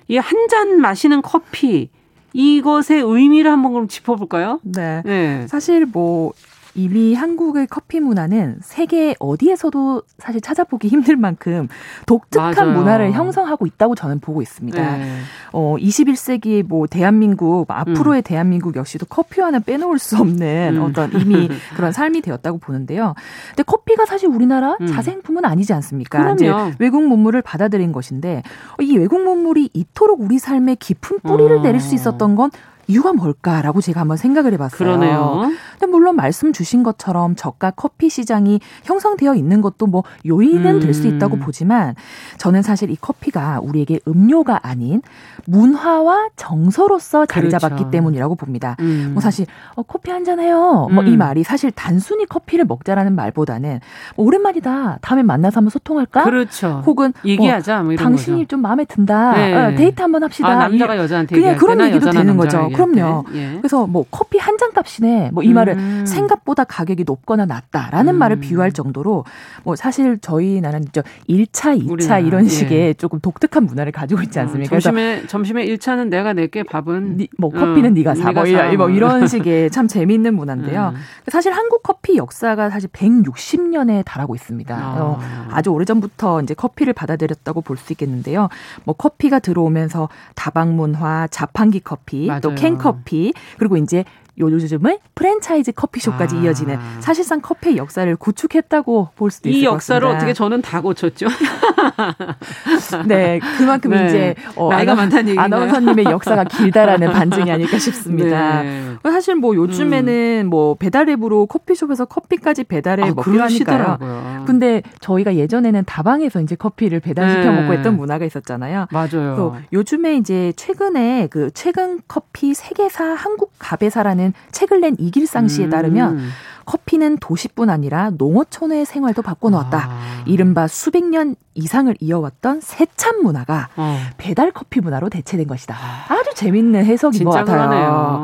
이 한 잔 마시는 커피 이것의 의미를 한번 그럼 짚어볼까요? 네. 네. 사실 뭐 이미 한국의 커피 문화는 세계 어디에서도 사실 찾아보기 힘들 만큼 독특한 맞아요. 문화를 형성하고 있다고 저는 보고 있습니다. 네. 어, 21세기 뭐 대한민국 앞으로의 음. 대한민국 역시도 커피 하나 빼놓을 수 없는 음. 어떤 이미 그런 삶이 되었다고 보는데요. 근데 커피가 사실 우리나라 음. 자생품은 아니지 않습니까? 그럼요. 외국 문물을 받아들인 것인데 이 외국 문물이 이토록 우리 삶에 깊은 뿌리를 어. 내릴 수 있었던 건 이유가 뭘까라고 제가 한번 생각을 해봤어요. 그러네요. 근데 물론 말씀 주신 것처럼 저가 커피 시장이 형성되어 있는 것도 뭐 요인은 음. 될수 있다고 보지만 저는 사실 이 커피가 우리에게 음료가 아닌 문화와 정서로서 자리 그렇죠. 잡았기 때문이라고 봅니다. 음. 뭐 사실 어, 커피 한 잔 해요. 음. 뭐이 말이 사실 단순히 커피를 먹자라는 말보다는 뭐 오랜만이다. 다음에 만나서 한번 소통할까? 그렇죠. 혹은 뭐 얘기하자. 뭐 당신이 거죠. 좀 마음에 든다. 네. 어, 데이트 한번 합시다. 아, 남자가 여자한테 그냥 그런 얘기도 되는 거죠. 그럼요. 예. 그래서 뭐 커피 한 잔 값이네. 뭐이 말을 음. 생각보다 가격이 높거나 낮다라는 음. 말을 비유할 정도로 뭐 사실 저희 나라는 저 1차, 2차 우리나라. 이런 예. 식의 예. 조금 독특한 문화를 가지고 있지 어, 않습니까? 어, 점심에 점심에 1차는 내가 낼게 밥은 니, 뭐 커피는 어, 네가 사. 뭐, 사. 뭐 이런 식의 참 재미있는 문화인데요. 음. 사실 한국 커피 역사가 사실 160년에 달하고 있습니다. 아. 어, 아주 오래전부터 이제 커피를 받아들였다고 볼 수 있겠는데요. 뭐 커피가 들어오면서 다방 문화, 자판기 커피, 맞아요. 또 캔 커피, 그리고 이제 요즘은 프랜차이즈 커피숍까지 아. 이어지는 사실상 커피의 역사를 구축했다고 볼 수도 있을 것 같습니다. 이 역사를 어떻게 저는 다 고쳤죠. 네, 그만큼 네. 이제 어, 나이가 아나, 많다는 얘기인가요? 아나운서님의 역사가 길다라는 반증이 아닐까 싶습니다. 네. 사실 뭐 요즘에는 음. 뭐 배달 앱으로 커피숍에서 커피까지 배달해 아, 먹기로 하니까요. 근데 저희가 예전에는 다방에서 이제 커피를 배달시켜 네. 먹고 했던 문화가 있었잖아요. 맞아요. 요즘에 이제 최근에 그 최근 커피 세계사 한국 가베사라는 책을 낸 이길상 씨에 따르면 음. 커피는 도시뿐 아니라 농어촌의 생활도 바꿔놓았다. 아. 이른바 수백 년 이상을 이어왔던 세참 문화가 어. 배달 커피 문화로 대체된 것이다. 아주 재밌는 해석인 것 같아요. 그러네요.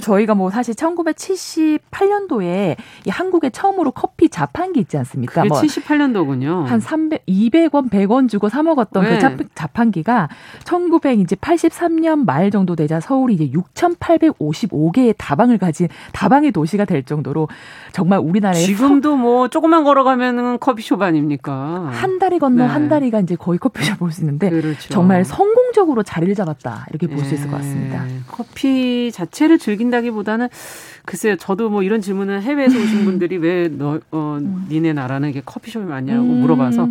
저희가 뭐 사실 1978년도에 이 한국에 처음으로 커피 자판기 있지 않습니까? 뭐 78년도군요. 한 300, 200원, 100원 주고 사 먹었던 그 네. 그 자판기가 1983년 말 정도 되자 서울이 이제 6,855개의 다방을 가진 다방의 도시가 될 정도로 정말 우리나라에 지금도 서... 뭐 조금만 걸어가면은 커피숍 아닙니까? 한 다리 건너 네. 한 다리가 이제 거의 커피숍 볼 수 있는데 그렇죠. 정말 성공적으로 자리를 잡았다 이렇게 볼수 있을 것 같습니다. 네. 커피 자체를 즐긴다기보다는 글쎄요, 저도 뭐 이런 질문을 해외에서 오신 분들이 왜 너, 어, 음. 니네 나라는 이게 커피숍이 많냐고 음. 물어봐서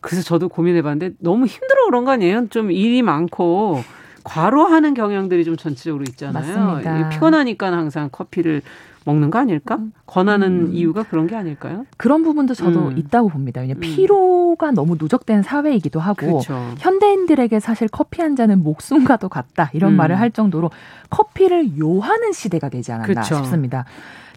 그래서 저도 고민해봤는데 너무 힘들어 그런 거 아니에요? 좀 일이 많고 과로하는 경향들이 좀 전체적으로 있잖아요. 맞습니다. 피곤하니까 항상 커피를 먹는 거 아닐까? 음. 권하는 음. 이유가 그런 게 아닐까요? 그런 부분도 저도 음. 있다고 봅니다. 왜냐 면 음. 피로가 너무 누적된 사회이기도 하고 그렇죠. 현대인들에게 사실 커피 한 잔은 목숨과도 같다 이런 음. 말을 할 정도로 커피를 요하는 시대가 되지 않았나 그렇죠. 싶습니다.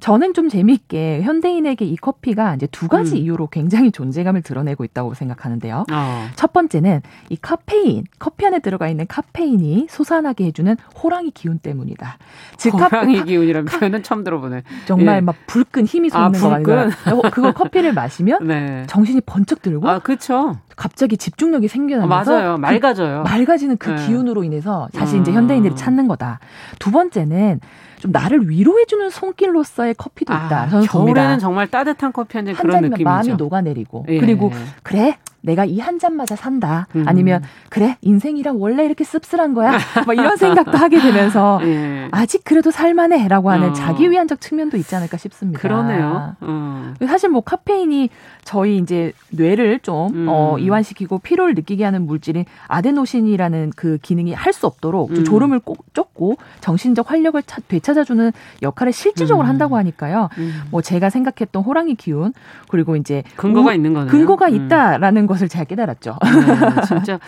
저는 좀 재미있게 현대인에게 이 커피가 이제 두 가지 음. 이유로 굉장히 존재감을 드러내고 있다고 생각하는데요. 어. 첫 번째는 이 카페인, 커피 안에 들어가 있는 카페인이 솟아나게 해주는 호랑이 기운 때문이다. 즉 호랑이 카, 기운이라는 표현은 처음 들어보네. 정말 예. 막 불끈 힘이 솟는 아, 거 아니에요? 그걸 커피를 마시면 네. 정신이 번쩍 들고 아, 그렇죠. 갑자기 집중력이 생겨나면서 어, 맞아요. 그 맑아져요. 그, 맑아지는 그 네. 기운으로 인해서 사실 이제 현대인들이 아. 찾는 거다. 두 번째는 좀 나를 위로해주는 손길로서의 커피도 있다. 아, 저는 겨울에는 봅니다. 정말 따뜻한 커피 한 잔 그런 느낌이죠. 마음이 녹아내리고 예. 그리고 그래 내가 이 한 잔마저 산다. 음. 아니면 그래 인생이랑 원래 이렇게 씁쓸한 거야. 뭐 이런 생각도 하게 되면서 예. 아직 그래도 살만해라고 하는 어. 자기 위안적 측면도 있지 않을까 싶습니다. 그러네요. 어. 사실 뭐 카페인이 저희 이제 뇌를 좀 음. 어, 이완시키고 피로를 느끼게 하는 물질인 아데노신이라는 그 기능이 할 수 없도록 좀 음. 졸음을 꼭 쫓고 정신적 활력을 차, 되찾아주는 역할을 실질적으로 음. 한다고 하니까요. 음. 뭐 제가 생각했던 호랑이 기운 그리고 이제 근거가 오, 있는 거네요. 근거가 음. 있다라는 것을 제가 깨달았죠. 네, 진짜.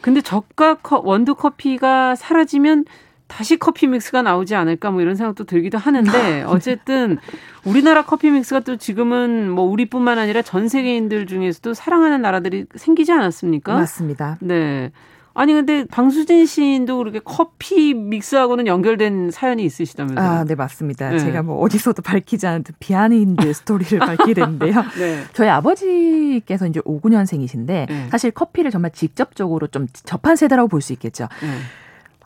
근데 저가 원두 커피가 사라지면 다시 커피 믹스가 나오지 않을까 뭐 이런 생각도 들기도 하는데 어쨌든 우리나라 커피 믹스가 또 지금은 뭐 우리뿐만 아니라 전 세계인들 중에서도 사랑하는 나라들이 생기지 않았습니까? 맞습니다. 네. 아니 근데 방수진 시인도 그렇게 커피 믹스하고는 연결된 사연이 있으시다면서요? 아, 네 맞습니다. 네. 제가 뭐 어디서도 밝히지 않은 비하인드 스토리를 밝히게 됐는데요. 네. 저희 아버지께서 이제 59년생이신데 네. 사실 커피를 정말 직접적으로 좀 접한 세대라고 볼 수 있겠죠.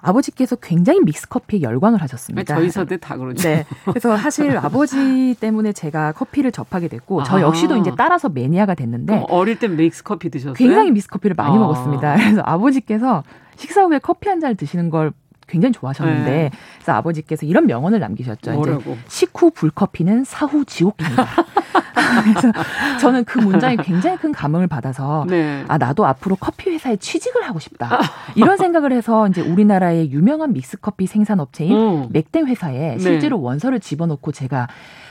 네. 아버지께서 굉장히 믹스커피에 열광을 하셨습니다. 저희 세대 다 그렇죠. 네. 그래서 사실 아버지 때문에 제가 커피를 접하게 됐고 저 아. 역시도 이제 따라서 매니아가 됐는데 어릴 때 믹스커피 드셨어요? 굉장히 믹스커피를 많이 아. 먹었습니다. 그래서 아버지께서 식사 후에 커피 한 잔을 드시는 걸 굉장히 좋아하셨는데 네. 그래서 아버지께서 이런 명언을 남기셨죠. 뭐라고? 이제 식후 불커피는 사후 지옥입니다. 그래서 저는 그 문장에 굉장히 큰 감흥을 받아서 네. 아 나도 앞으로 커피 회사에 취직을 하고 싶다 이런 생각을 해서 이제 우리나라의 유명한 믹스 커피 생산 업체인 음. 맥땡 회사에 네. 실제로 원서를 집어넣고 제가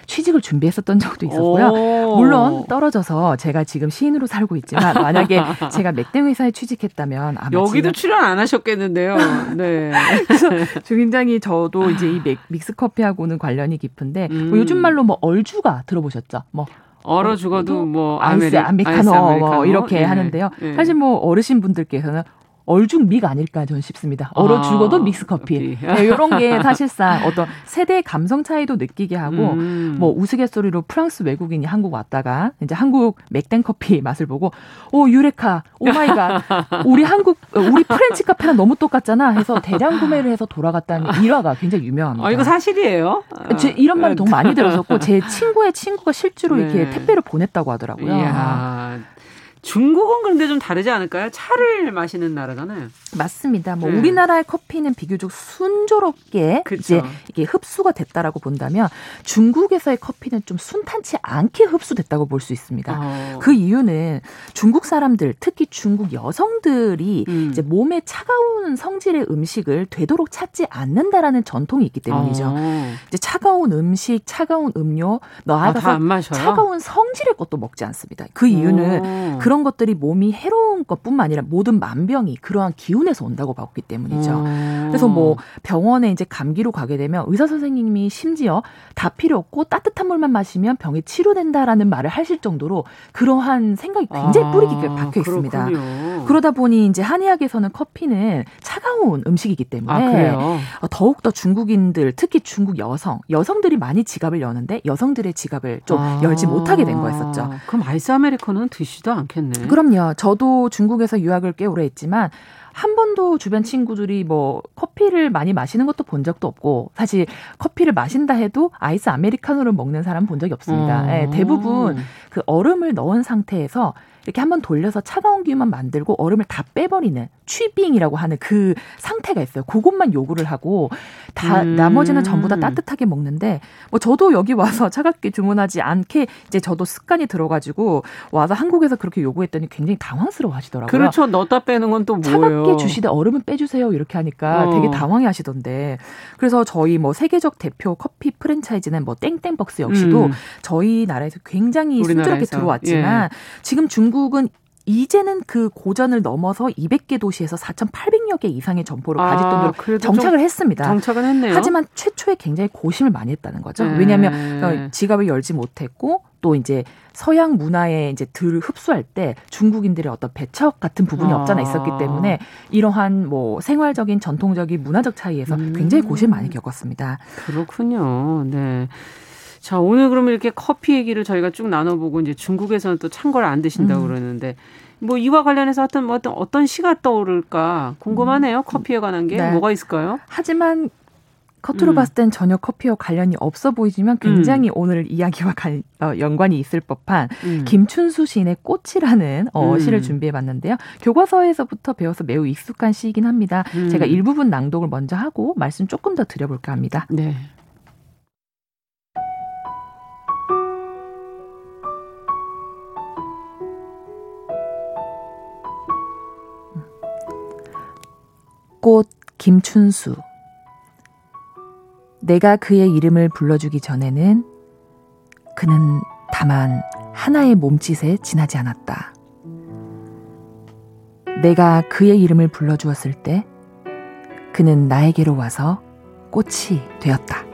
취직을 준비했었던 적도 있었고요. 물론 떨어져서 제가 지금 시인으로 살고 있지만 만약에 제가 맥땡 회사에 취직했다면 아마 여기도 출연 안 하셨겠는데요. 네. 그래서 굉장히 저도 이제 이 믹스 커피하고는 관련이 깊은데 뭐 음. 뭐 요즘 말로 뭐 얼죽아 들어보셨죠? 뭐 얼어 죽어도 뭐 아이스 아메리, 아메리카노, 아이스 아메리카노 뭐 이렇게 네. 하는데요. 네. 사실 뭐 어르신 분들께서는 얼죽믹 아닐까 저는 싶습니다. 얼어 죽어도 아, 믹스 커피. 네, 이런 게 사실상 어떤 세대 감성 차이도 느끼게 하고 음. 뭐 우스갯소리로 프랑스 외국인이 한국 왔다가 이제 한국 맥땡 커피 맛을 보고 오 유레카 oh my god 우리 한국 우리 프렌치 카페랑 너무 똑같잖아 해서 대량 구매를 해서 돌아갔다는 일화가 굉장히 유명합니다. 아 이거 사실이에요? 제 이런 말을 너무 많이 들었었고 제 친구의 친구가 실제로 네. 이렇게 택배를 보냈다고 하더라고요. 이야. 중국은 그런데 좀 다르지 않을까요? 차를 마시는 나라잖아요. 맞습니다. 뭐 네. 우리나라의 커피는 비교적 순조롭게 그쵸. 이제 이게 흡수가 됐다라고 본다면 중국에서의 커피는 좀 순탄치 않게 흡수됐다고 볼 수 있습니다. 어. 그 이유는 중국 사람들, 특히 중국 여성들이 음. 이제 몸에 차가운 성질의 음식을 되도록 찾지 않는다라는 전통이 있기 때문이죠. 어. 이제 차가운 음식, 차가운 음료, 나아가서 아, 차가운 성질의 것도 먹지 않습니다. 그 이유는 어. 그런 것들이 몸이 해로운 것뿐만 아니라 모든 만병이 그러한 기운에서 온다고 봤기 때문이죠. 음. 그래서 뭐 병원에 이제 감기로 가게 되면 의사 선생님이 심지어 다 필요 없고 따뜻한 물만 마시면 병이 치료된다라는 말을 하실 정도로 그러한 생각이 굉장히 아, 뿌리 깊게 박혀 있습니다. 그렇군요. 그러다 보니 이제 한의학에서는 커피는 차가운 음식이기 때문에 아, 더욱 더 중국인들 특히 중국 여성 여성들이 많이 지갑을 여는데 여성들의 지갑을 좀 아. 열지 못하게 된 거였었죠. 그럼 아이스 아메리카노는 드시도 않겠 않겠네. 그럼요. 저도 중국에서 유학을 꽤 오래 했지만 한 번도 주변 친구들이 뭐 커피를 많이 마시는 것도 본 적도 없고 사실 커피를 마신다 해도 아이스 아메리카노를 먹는 사람 본 적이 없습니다. 어. 네, 대부분 그 얼음을 넣은 상태에서 이렇게 한번 돌려서 차가운 기운만 만들고 얼음을 다 빼버리는 취빙이라고 하는 그 상태가 있어요. 그것만 요구를 하고 다 음. 나머지는 전부 다 따뜻하게 먹는데 뭐 저도 여기 와서 차갑게 주문하지 않게 이제 저도 습관이 들어가지고 와서 한국에서 그렇게 요구했더니 굉장히 당황스러워 하시더라고요. 그렇죠. 넣다 빼는 건 또 뭐예요? 차갑게 주시되 얼음은 빼주세요. 이렇게 하니까 어. 되게 당황해 하시던데 그래서 저희 뭐 세계적 대표 커피 프랜차이즈는 뭐 땡땡벅스 역시도 음. 저희 나라에서 굉장히 순조롭게 들어왔지만 예. 지금 중국 중국은 이제는 그 고전을 넘어서 200개 도시에서 4,800여 개 이상의 점포를 아, 정도로 정착을 했습니다. 정착은 했네요. 하지만 최초에 굉장히 고심을 많이 했다는 거죠. 네. 왜냐하면 어, 지갑을 열지 못했고 또 이제 서양 문화에 이제 들 흡수할 때 중국인들의 어떤 배척 같은 부분이 아. 없잖아 있었기 때문에 이러한 뭐 생활적인 전통적인 문화적 차이에서 음. 굉장히 고심 많이 겪었습니다. 그렇군요. 네. 자, 오늘 그러면 이렇게 커피 얘기를 저희가 쭉 나눠보고 이제 중국에서는 또 찬 걸 안 드신다고 음. 그러는데 뭐 이와 관련해서 어떤 뭐 어떤 어떤 시가 떠오를까 궁금하네요. 음. 커피에 관한 게 네. 뭐가 있을까요? 하지만 겉으로 음. 봤을 땐 전혀 커피와 관련이 없어 보이지만 굉장히 음. 오늘 이야기와 관, 어, 연관이 있을 법한 음. 김춘수 시인의 꽃이라는 어, 음. 시를 준비해봤는데요. 교과서에서부터 배워서 매우 익숙한 시이긴 합니다. 음. 제가 일부분 낭독을 먼저 하고 말씀 조금 더 드려볼까 합니다. 네. 꽃 김춘수. 내가 그의 이름을 불러주기 전에는 그는 다만 하나의 몸짓에 지나지 않았다. 내가 그의 이름을 불러주었을 때 그는 나에게로 와서 꽃이 되었다.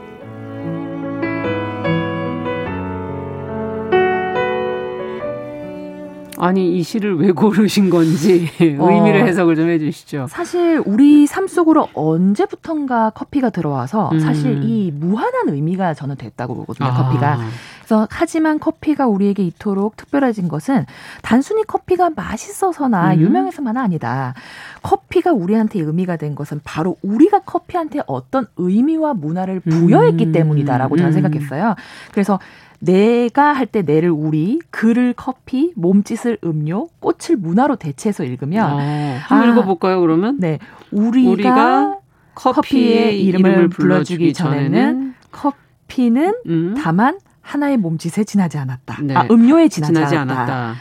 아니 이 시를 왜 고르신 건지 어. 의미를 어, 해석을 좀 해주시죠. 사실 우리 삶 속으로 언제부턴가 커피가 들어와서 음. 사실 이 무한한 의미가 저는 됐다고 보거든요. 아. 커피가. 그래서 하지만 커피가 우리에게 이토록 특별해진 것은 단순히 커피가 맛있어서나 음. 유명해서만 아니다. 커피가 우리한테 의미가 된 것은 바로 우리가 커피한테 어떤 의미와 문화를 부여했기 음. 때문이다라고 저는 음. 생각했어요. 그래서 내가 할 때 내를 우리, 글을 커피, 몸짓을 음료, 꽃을 문화로 대체해서 읽으면 아, 한번 아, 읽어볼까요? 그러면 네, 우리가, 우리가 커피의 이름을, 이름을 불러주기 전에는 커피는 음. 다만 하나의 몸짓에 지나지 않았다. 네. 아, 음료에 지나지, 지나지 않았다. 않았다.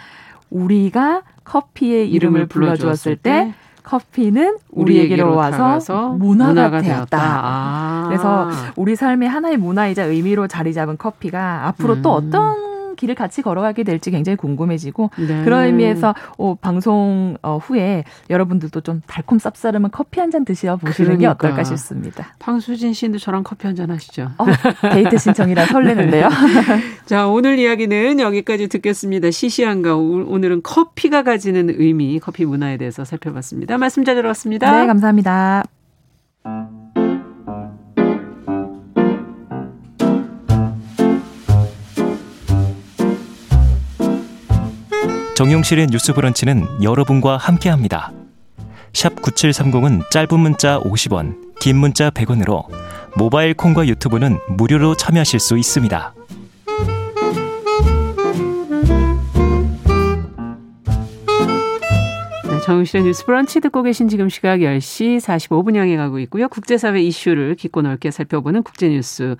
우리가 커피의 이름을, 이름을 불러주었을 때 커피는 우리에게로 와서 문화가, 문화가 되었다. 아. 그래서 우리 삶의 하나의 문화이자 의미로 자리 잡은 커피가 앞으로 음. 또 어떤 어떤 길을 같이 걸어가게 될지 굉장히 궁금해지고 네. 그런 의미에서 어, 방송 어, 후에 여러분들도 좀 달콤 쌉싸름한 커피 한 잔 드셔 보시는 그러니까. 게 어떨까 싶습니다. 황수진 씨도 저랑 커피 한 잔 하시죠. 어, 데이트 신청이라 설레는데요. 자 오늘 이야기는 여기까지 듣겠습니다. 시시한가 오늘은 커피가 가지는 의미 커피 문화에 대해서 살펴봤습니다. 말씀 잘 들었습니다. 네 감사합니다. 정용실의 뉴스 브런치는 여러분과 함께합니다. 샵 9730은 짧은 문자 50원, 긴 문자 100원으로 모바일 콩과 유튜브는 무료로 참여하실 수 있습니다. 네, 정용실의 뉴스 브런치 듣고 계신 지금 시각 10시 45분 향해 가고 있고요. 국제사회 이슈를 깊고 넓게 살펴보는 국제뉴스.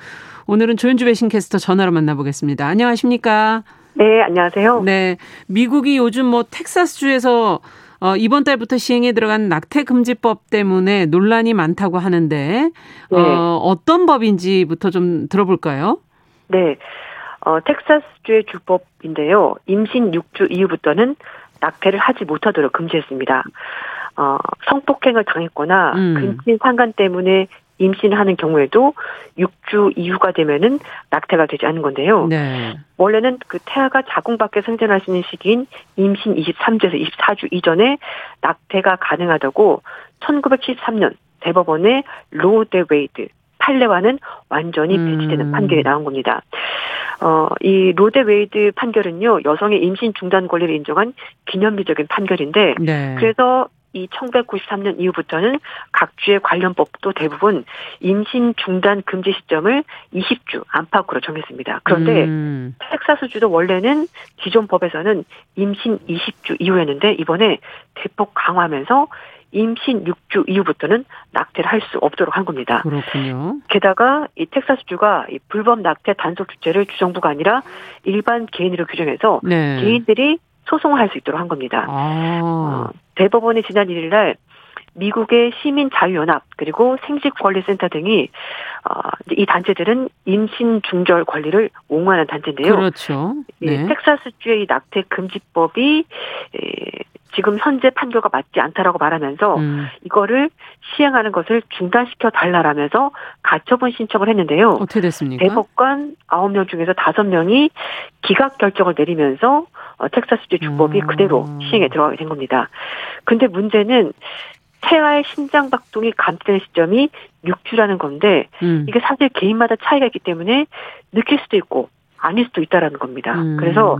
오늘은 조윤주 배신캐스터 전화로 만나보겠습니다. 안녕하십니까? 네, 안녕하세요. 네. 미국이 요즘 뭐 텍사스주에서 어, 이번 달부터 시행에 들어간 낙태 금지법 때문에 논란이 많다고 하는데 네. 어, 어떤 법인지부터 좀 들어볼까요? 네. 어, 텍사스주의 주법인데요. 임신 6주 이후부터는 낙태를 하지 못하도록 금지했습니다. 어, 성폭행을 당했거나 음. 근친 상간 때문에 임신하는 경우에도 6주 이후가 되면은 낙태가 되지 않는 건데요. 네. 원래는 그 태아가 자궁 밖에 생존할 수 있는 시기인 임신 23주에서 24주 이전에 낙태가 가능하다고 1973년 대법원의 로데 웨이드 판례와는 완전히 음. 배치되는 음. 판결이 나온 겁니다. 어, 이 로 대 웨이드 판결은요, 여성의 임신 중단 권리를 인정한 기념비적인 판결인데, 네. 그래서 이 1993년 이후부터는 각 주의 관련법도 대부분 임신 중단 금지 시점을 20주 안팎으로 정했습니다. 그런데 음. 텍사스주도 원래는 기존 법에서는 임신 20주 이후였는데 이번에 대폭 강화하면서 임신 6주 이후부터는 낙태를 할 수 없도록 한 겁니다. 그렇군요. 게다가 이 텍사스주가 이 불법 낙태 단속 주체를 주정부가 아니라 일반 개인으로 규정해서 네. 개인들이 소송을 할수 있도록 한 겁니다. 아. 어, 대법원이 지난 1일 날 미국의 시민 자유연합 그리고 생식권리센터 등이 어, 이 단체들은 임신 중절 권리를 옹호하는 단체인데요. 그렇죠. 네. 텍사스주의 낙태 금지법이 에, 지금 현재 판결과 맞지 않다라고 말하면서 음. 이거를 시행하는 것을 중단시켜 달라라면서 가처분 신청을 했는데요. 어떻게 됐습니까? 대법관 9명 중에서 5명이 기각 결정을 내리면서 어, 텍사스주 주법이 음. 그대로 시행에 들어가게 된 겁니다. 근데 문제는 태아의 심장 박동이 감지되는 시점이 6주라는 건데 음. 이게 사실 개인마다 차이가 있기 때문에 느낄 수도 있고 아닐 수도 있다라는 겁니다. 음. 그래서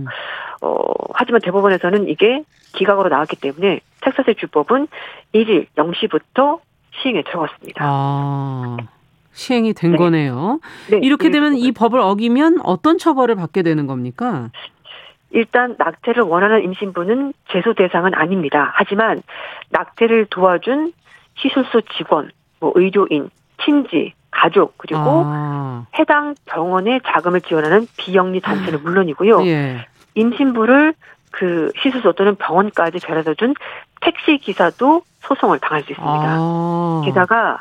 어 하지만 대법원에서는 이게 기각으로 나왔기 때문에 텍사스의 주법은 1일 0시부터 시행에 들어갔습니다. 아. 시행이 된 네. 거네요. 네, 이렇게 되면 이 법을 어기면 어떤 처벌을 받게 되는 겁니까? 일단 낙태를 원하는 임신부는 제소 대상은 아닙니다. 하지만 낙태를 도와준 시술소 직원, 뭐 의료인, 친지, 가족 그리고 아. 해당 병원에 자금을 지원하는 비영리 단체는 물론이고요. 예. 임신부를 그 시술소 또는 병원까지 데려다 준 택시 기사도 소송을 당할 수 있습니다. 아. 게다가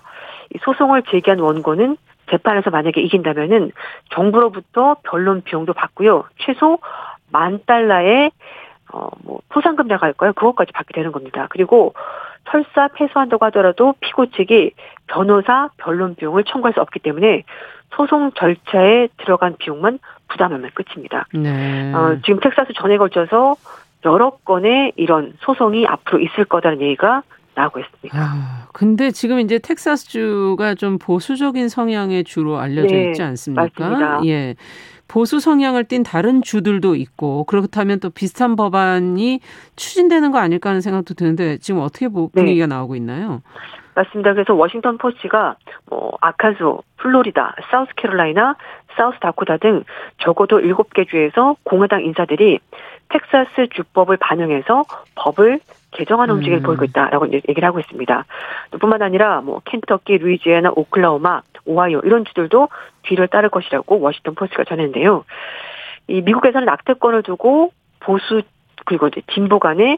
소송을 제기한 원고는 재판에서 만약에 이긴다면은 정부로부터 변론 비용도 받고요. 최소 만 달러의 어뭐 포상금이라고 할까요? 그것까지 받게 되는 겁니다. 그리고 설사 패소한다고 하더라도 피고 측이 변호사 변론 비용을 청구할 수 없기 때문에 소송 절차에 들어간 비용만 부담하면 끝입니다. 네. 어, 지금 텍사스 전에 걸쳐서 여러 건의 이런 소송이 앞으로 있을 거다는 얘기가 나오고 있습니다. 아, 근데 지금 이제 텍사스주가 좀 보수적인 성향의 주로 알려져 네, 있지 않습니까? 맞습니다. 예. 보수 성향을 띤 다른 주들도 있고 그렇다면 또 비슷한 법안이 추진되는 거 아닐까 하는 생각도 드는데 지금 어떻게 네. 분위기가 네. 나오고 있나요? 맞습니다. 그래서 워싱턴 포스트가 뭐 아칸소, 플로리다, 사우스캐롤라이나, 사우스다코타 등 적어도 7개 주에서 공화당 인사들이 텍사스 주법을 반영해서 법을 개정하는 움직임을 음. 보이고 있다라고 얘기를 하고 있습니다. 뿐만 아니라 뭐 켄터키, 루이지애나, 오클라호마, 오하이오 이런 주들도 뒤를 따를 것이라고 워싱턴 포스트가 전했는데요. 이 미국에서는 낙태권을 두고 보수 그리고 이제 진보 간의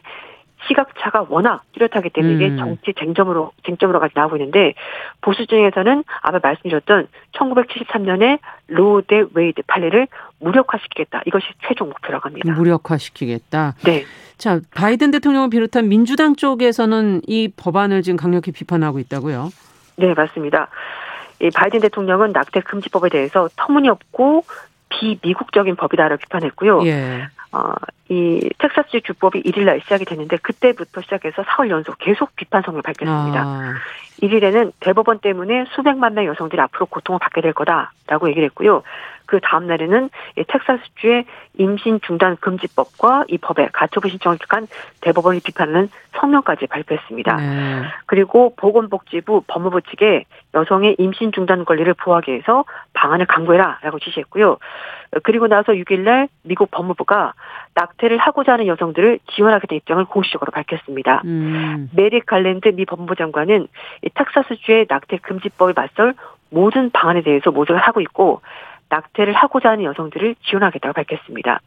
시각차가 워낙 뚜렷하기 때문에 음. 정치 쟁점으로 쟁점으로까지 나오고 있는데 보수 중에서는 아까 말씀드렸던 1973년에 로우 대 웨이드 판례를 무력화시키겠다. 이것이 최종 목표라고 합니다. 무력화시키겠다. 네. 자, 바이든 대통령을 비롯한 민주당 쪽에서는 이 법안을 지금 강력히 비판하고 있다고요? 네, 맞습니다. 이 바이든 대통령은 낙태 금지법에 대해서 터무니없고 비미국적인 법이다라고 비판했고요. 예. 어, 이 텍사스 주법이 1일 날 시작이 됐는데 그때부터 시작해서 사흘 연속 계속 비판 성명을 밝혔습니다. 아. 1일에는 대법원 때문에 수백만 명 여성들이 앞으로 고통을 받게 될 거다라고 얘기를 했고요. 그 다음 날에는 텍사스주의 임신 중단 금지법과 이 법에 가처분 신청을 기한 대법원이 비판하는 성명까지 발표했습니다. 네. 그리고 보건복지부 법무부 측에 여성의 임신 중단 권리를 보호하기 위해서 방안을 강구해라라고 지시했고요. 그리고 나서 6일날 미국 법무부가 낙태를 하고자 하는 여성들을 지원하겠다는 입장을 공식적으로 밝혔습니다. 음. 메리 갈랜드 미 법무부 장관은 텍사스주의 낙태 금지법에 맞설 모든 방안에 대해서 모색을 하고 있고 낙태를 하고자 하는 여성들을 지원하겠다고 밝혔습니다.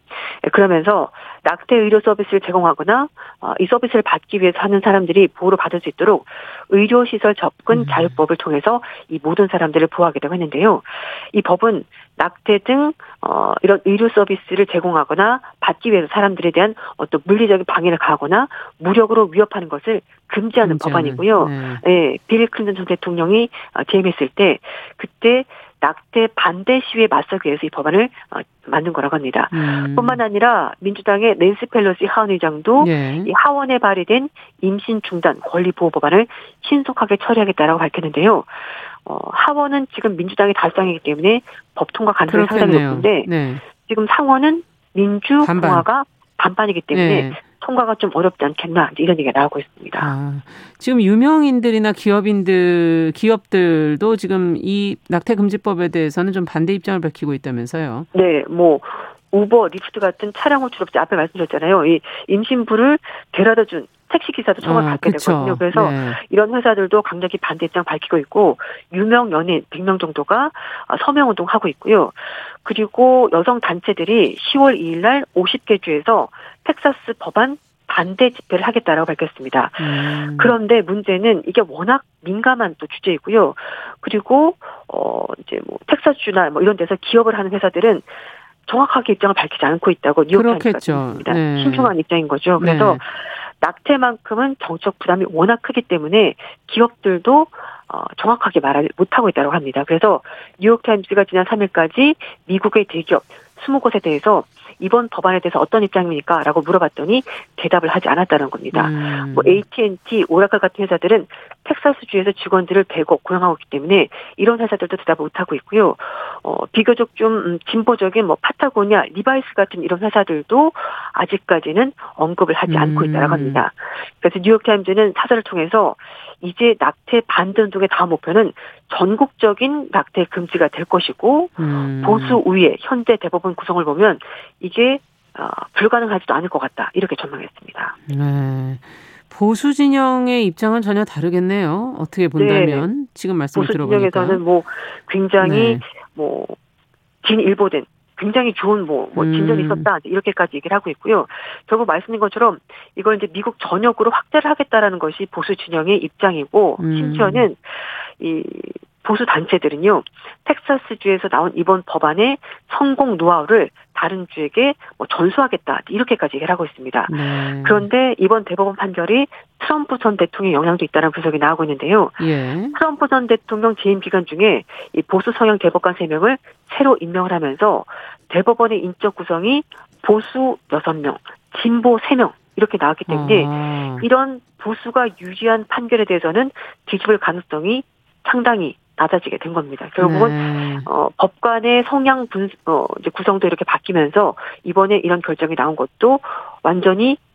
예, 그러면서 낙태 의료 서비스를 제공하거나 어, 이 서비스를 받기 위해서 하는 사람들이 보호를 받을 수 있도록 의료시설 접근 음. 자유법을 통해서 이 모든 사람들을 보호하겠다고 했는데요. 이 법은 낙태 등 어, 이런 의료 서비스를 제공하거나 받기 위해서 사람들에 대한 어떤 물리적인 방해를 가하거나 무력으로 위협하는 것을 금지하는 금지하는, 법안이고요. 네. 예, 빌 클린턴 전 대통령이 어, 재임했을 때 그때 낙태 반대 시위에 맞서기 위해서 이 법안을 어, 만든 거라고 합니다. 음. 뿐만 아니라 민주당의 낸시 펠로시 하원 의장도 예. 이 하원에 발의된 임신 중단 권리 보호 법안을 신속하게 처리하겠다라고 밝혔는데요. 어, 하원은 지금 민주당의 달성이기 때문에 법 통과 가능성이 상당히 높은데 네. 지금 상원은 민주 반반. 공화가 반반이기 때문에 네. 통과가 좀 어렵지 않겠나 이런 얘기가 나오고 있습니다. 아, 지금 유명인들이나 기업인들 기업들도 지금 이 낙태 금지법에 대해서는 좀 반대 입장을 밝히고 있다면서요? 네, 뭐 우버, 리프트 같은 차량 호출 업체 앞에 말씀드렸잖아요. 이 임신부를 데려다 준 택시 기사도 처벌 아, 받게 그쵸. 되거든요. 그래서 네. 이런 회사들도 강력히 반대 입장 밝히고 있고 유명 연예인 100명 정도가 서명 운동하고 있고요. 그리고 여성 단체들이 10월 2일 날 50개 주에서 텍사스 법안 반대 집회를 하겠다라고 밝혔습니다. 음. 그런데 문제는 이게 워낙 민감한 또 주제이고요. 그리고 어 이제 뭐 텍사스주나 뭐 이런 데서 기업을 하는 회사들은 정확하게 입장을 밝히지 않고 있다고 뉴욕타임스가 있습니다. 네. 신중한 입장인 거죠. 그래서 네. 낙태만큼은 정책 부담이 워낙 크기 때문에 기업들도 어, 정확하게 말을 못하고 있다고 합니다. 그래서 뉴욕타임스가 지난 3일까지 미국의 대기업 20곳에 대해서 이번 법안에 대해서 어떤 입장입니까? 라고 물어봤더니 대답을 하지 않았다는 겁니다. 음. 뭐 AT&T, 오라클 같은 회사들은 텍사스주에서 직원들을 대거 고용하고 있기 때문에 이런 회사들도 대답을 못하고 있고요. 어, 비교적 좀 음, 진보적인 뭐 파타고니아, 리바이스 같은 이런 회사들도 아직까지는 언급을 하지 않고 있다고 음. 합니다. 그래서 뉴욕타임즈는 사설을 통해서 이제 낙태 반등등의 다음 목표는 전국적인 낙태 금지가 될 것이고 음. 보수 우위의 현재 대법원 구성을 보면 이게 어, 불가능하지도 않을 것 같다 이렇게 전망했습니다. 네. 보수 진영의 입장은 전혀 다르겠네요. 어떻게 본다면 네. 지금 말씀을 보수 들어보니까 보수 진영에서는 뭐 굉장히 네. 뭐 진일보된 굉장히 좋은 뭐, 뭐 진전이 음. 있었다 이렇게까지 얘기를 하고 있고요. 결국 말씀드린 것처럼 이걸 이제 미국 전역으로 확대를 하겠다라는 것이 보수 진영의 입장이고 음. 심지어는 이 보수 단체들은요 텍사스주에서 나온 이번 법안의 성공 노하우를 다른 주에게 뭐 전수하겠다 이렇게까지 얘기를 하고 있습니다. 네. 그런데 이번 대법원 판결이 트럼프 전 대통령의 영향도 있다는 분석이 나오고 있는데요. 예. 트럼프 전 대통령 재임 기간 중에 이 보수 성향 대법관 3명을 새로 임명을 하면서 대법원의 인적 구성이 보수 6명, 진보 3명 이렇게 나왔기 때문에 아. 이런 보수가 유리한 판결에 대해서는 뒤집을 가능성이 상당히 낮아지게 된 겁니다. 결국은 네. 어, 법관의 성향 분 어, 이제 구성도 이렇게 바뀌면서 이번에 이런 결정이 나온 것도 완전히 예,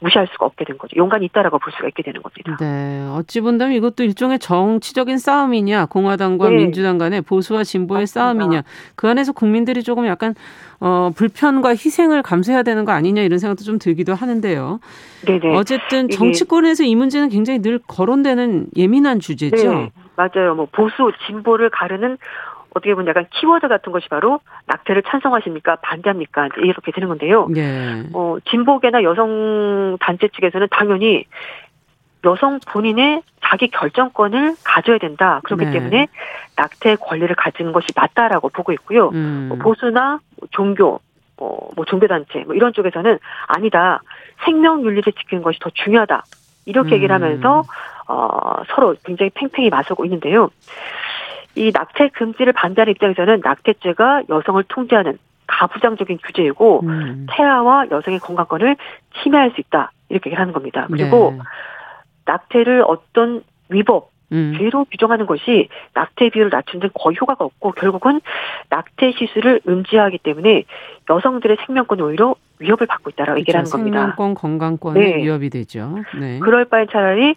무시할 수가 없게 된 거죠. 용간이 있다라고 볼 수가 있게 되는 겁니다. 네. 어찌 본다면 이것도 일종의 정치적인 싸움이냐, 공화당과 네. 민주당 간의 보수와 진보의 맞습니다. 싸움이냐, 그 안에서 국민들이 조금 약간 어, 불편과 희생을 감수해야 되는 거 아니냐 이런 생각도 좀 들기도 하는데요. 네네. 어쨌든 정치권에서 이 문제는 굉장히 늘 거론되는 예민한 주제죠. 네. 맞아요. 뭐 보수 진보를 가르는 어떻게 보면 약간 키워드 같은 것이 바로 낙태를 찬성하십니까 반대합니까 이렇게 되는 건데요. 네. 어, 진보계나 여성 단체 측에서는 당연히 여성 본인의 자기 결정권을 가져야 된다. 그렇기 네. 때문에 낙태 권리를 가지는 것이 맞다라고 보고 있고요. 음. 뭐 보수나 종교, 뭐, 뭐 종교단체 뭐 이런 쪽에서는 아니다. 생명 윤리를 지키는 것이 더 중요하다. 이렇게 음. 얘기를 하면서 어, 서로 굉장히 팽팽히 맞서고 있는데요. 이 낙태 금지를 반대하는 입장에서는 낙태죄가 여성을 통제하는 가부장적인 규제이고 음. 태아와 여성의 건강권을 침해할 수 있다 이렇게 얘기를 하는 겁니다. 그리고 네. 낙태를 어떤 위법 음. 죄로 규정하는 것이 낙태 비율을 낮추는 데 거의 효과가 없고 결국은 낙태 시술을 음지하기 때문에 여성들의 생명권이 오히려 위협을 받고 있다라고. 얘기를 하는 겁니다. 생명권, 건강권이 네. 위협이 되죠. 네. 그럴 바에 차라리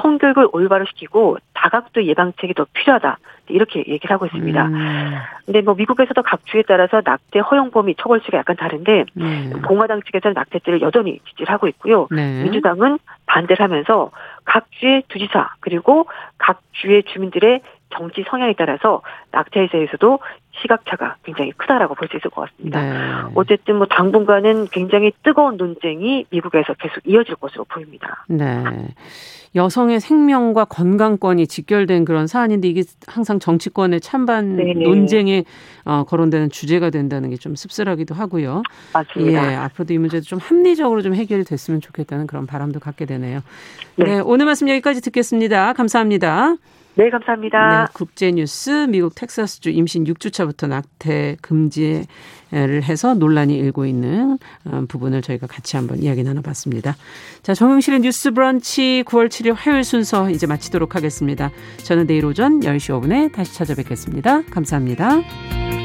성교육을 올바로 시키고 다각도 예방책이 더 필요하다. 이렇게 얘기를 하고 있습니다. 음. 근데 뭐 미국에서도 각 주에 따라서 낙태 허용 범위 처벌수가 약간 다른데 네. 공화당 측에서는 낙태죄를 여전히 지지를 하고 있고요. 네. 민주당은 반대를 하면서 각 주의 주지사 그리고 각 주의 주민들의 정치 성향에 따라서 낙태에 대해서도 시각차가 굉장히 크다라고 볼 수 있을 것 같습니다. 네. 어쨌든 뭐 당분간은 굉장히 뜨거운 논쟁이 미국에서 계속 이어질 것으로 보입니다. 네. 여성의 생명과 건강권이 직결된 그런 사안인데 이게 항상 정치권의 찬반 네네. 논쟁에 어, 거론되는 주제가 된다는 게 좀 씁쓸하기도 하고요. 맞습니다. 예, 앞으로도 이 문제도 좀 합리적으로 좀 해결이 됐으면 좋겠다는 그런 바람도 갖게 되네요. 네, 네 오늘 말씀 여기까지 듣겠습니다. 감사합니다. 네, 감사합니다. 네, 국제뉴스 미국 텍사스주 임신 6주차부터 낙태 금지를 해서 논란이 일고 있는 어, 부분을 저희가 같이 한번 이야기 나눠봤습니다. 자, 정용실의 뉴스 브런치 9월 7일 화요일 순서 이제 마치도록 하겠습니다. 저는 내일 오전 10시 5분에 다시 찾아뵙겠습니다. 감사합니다.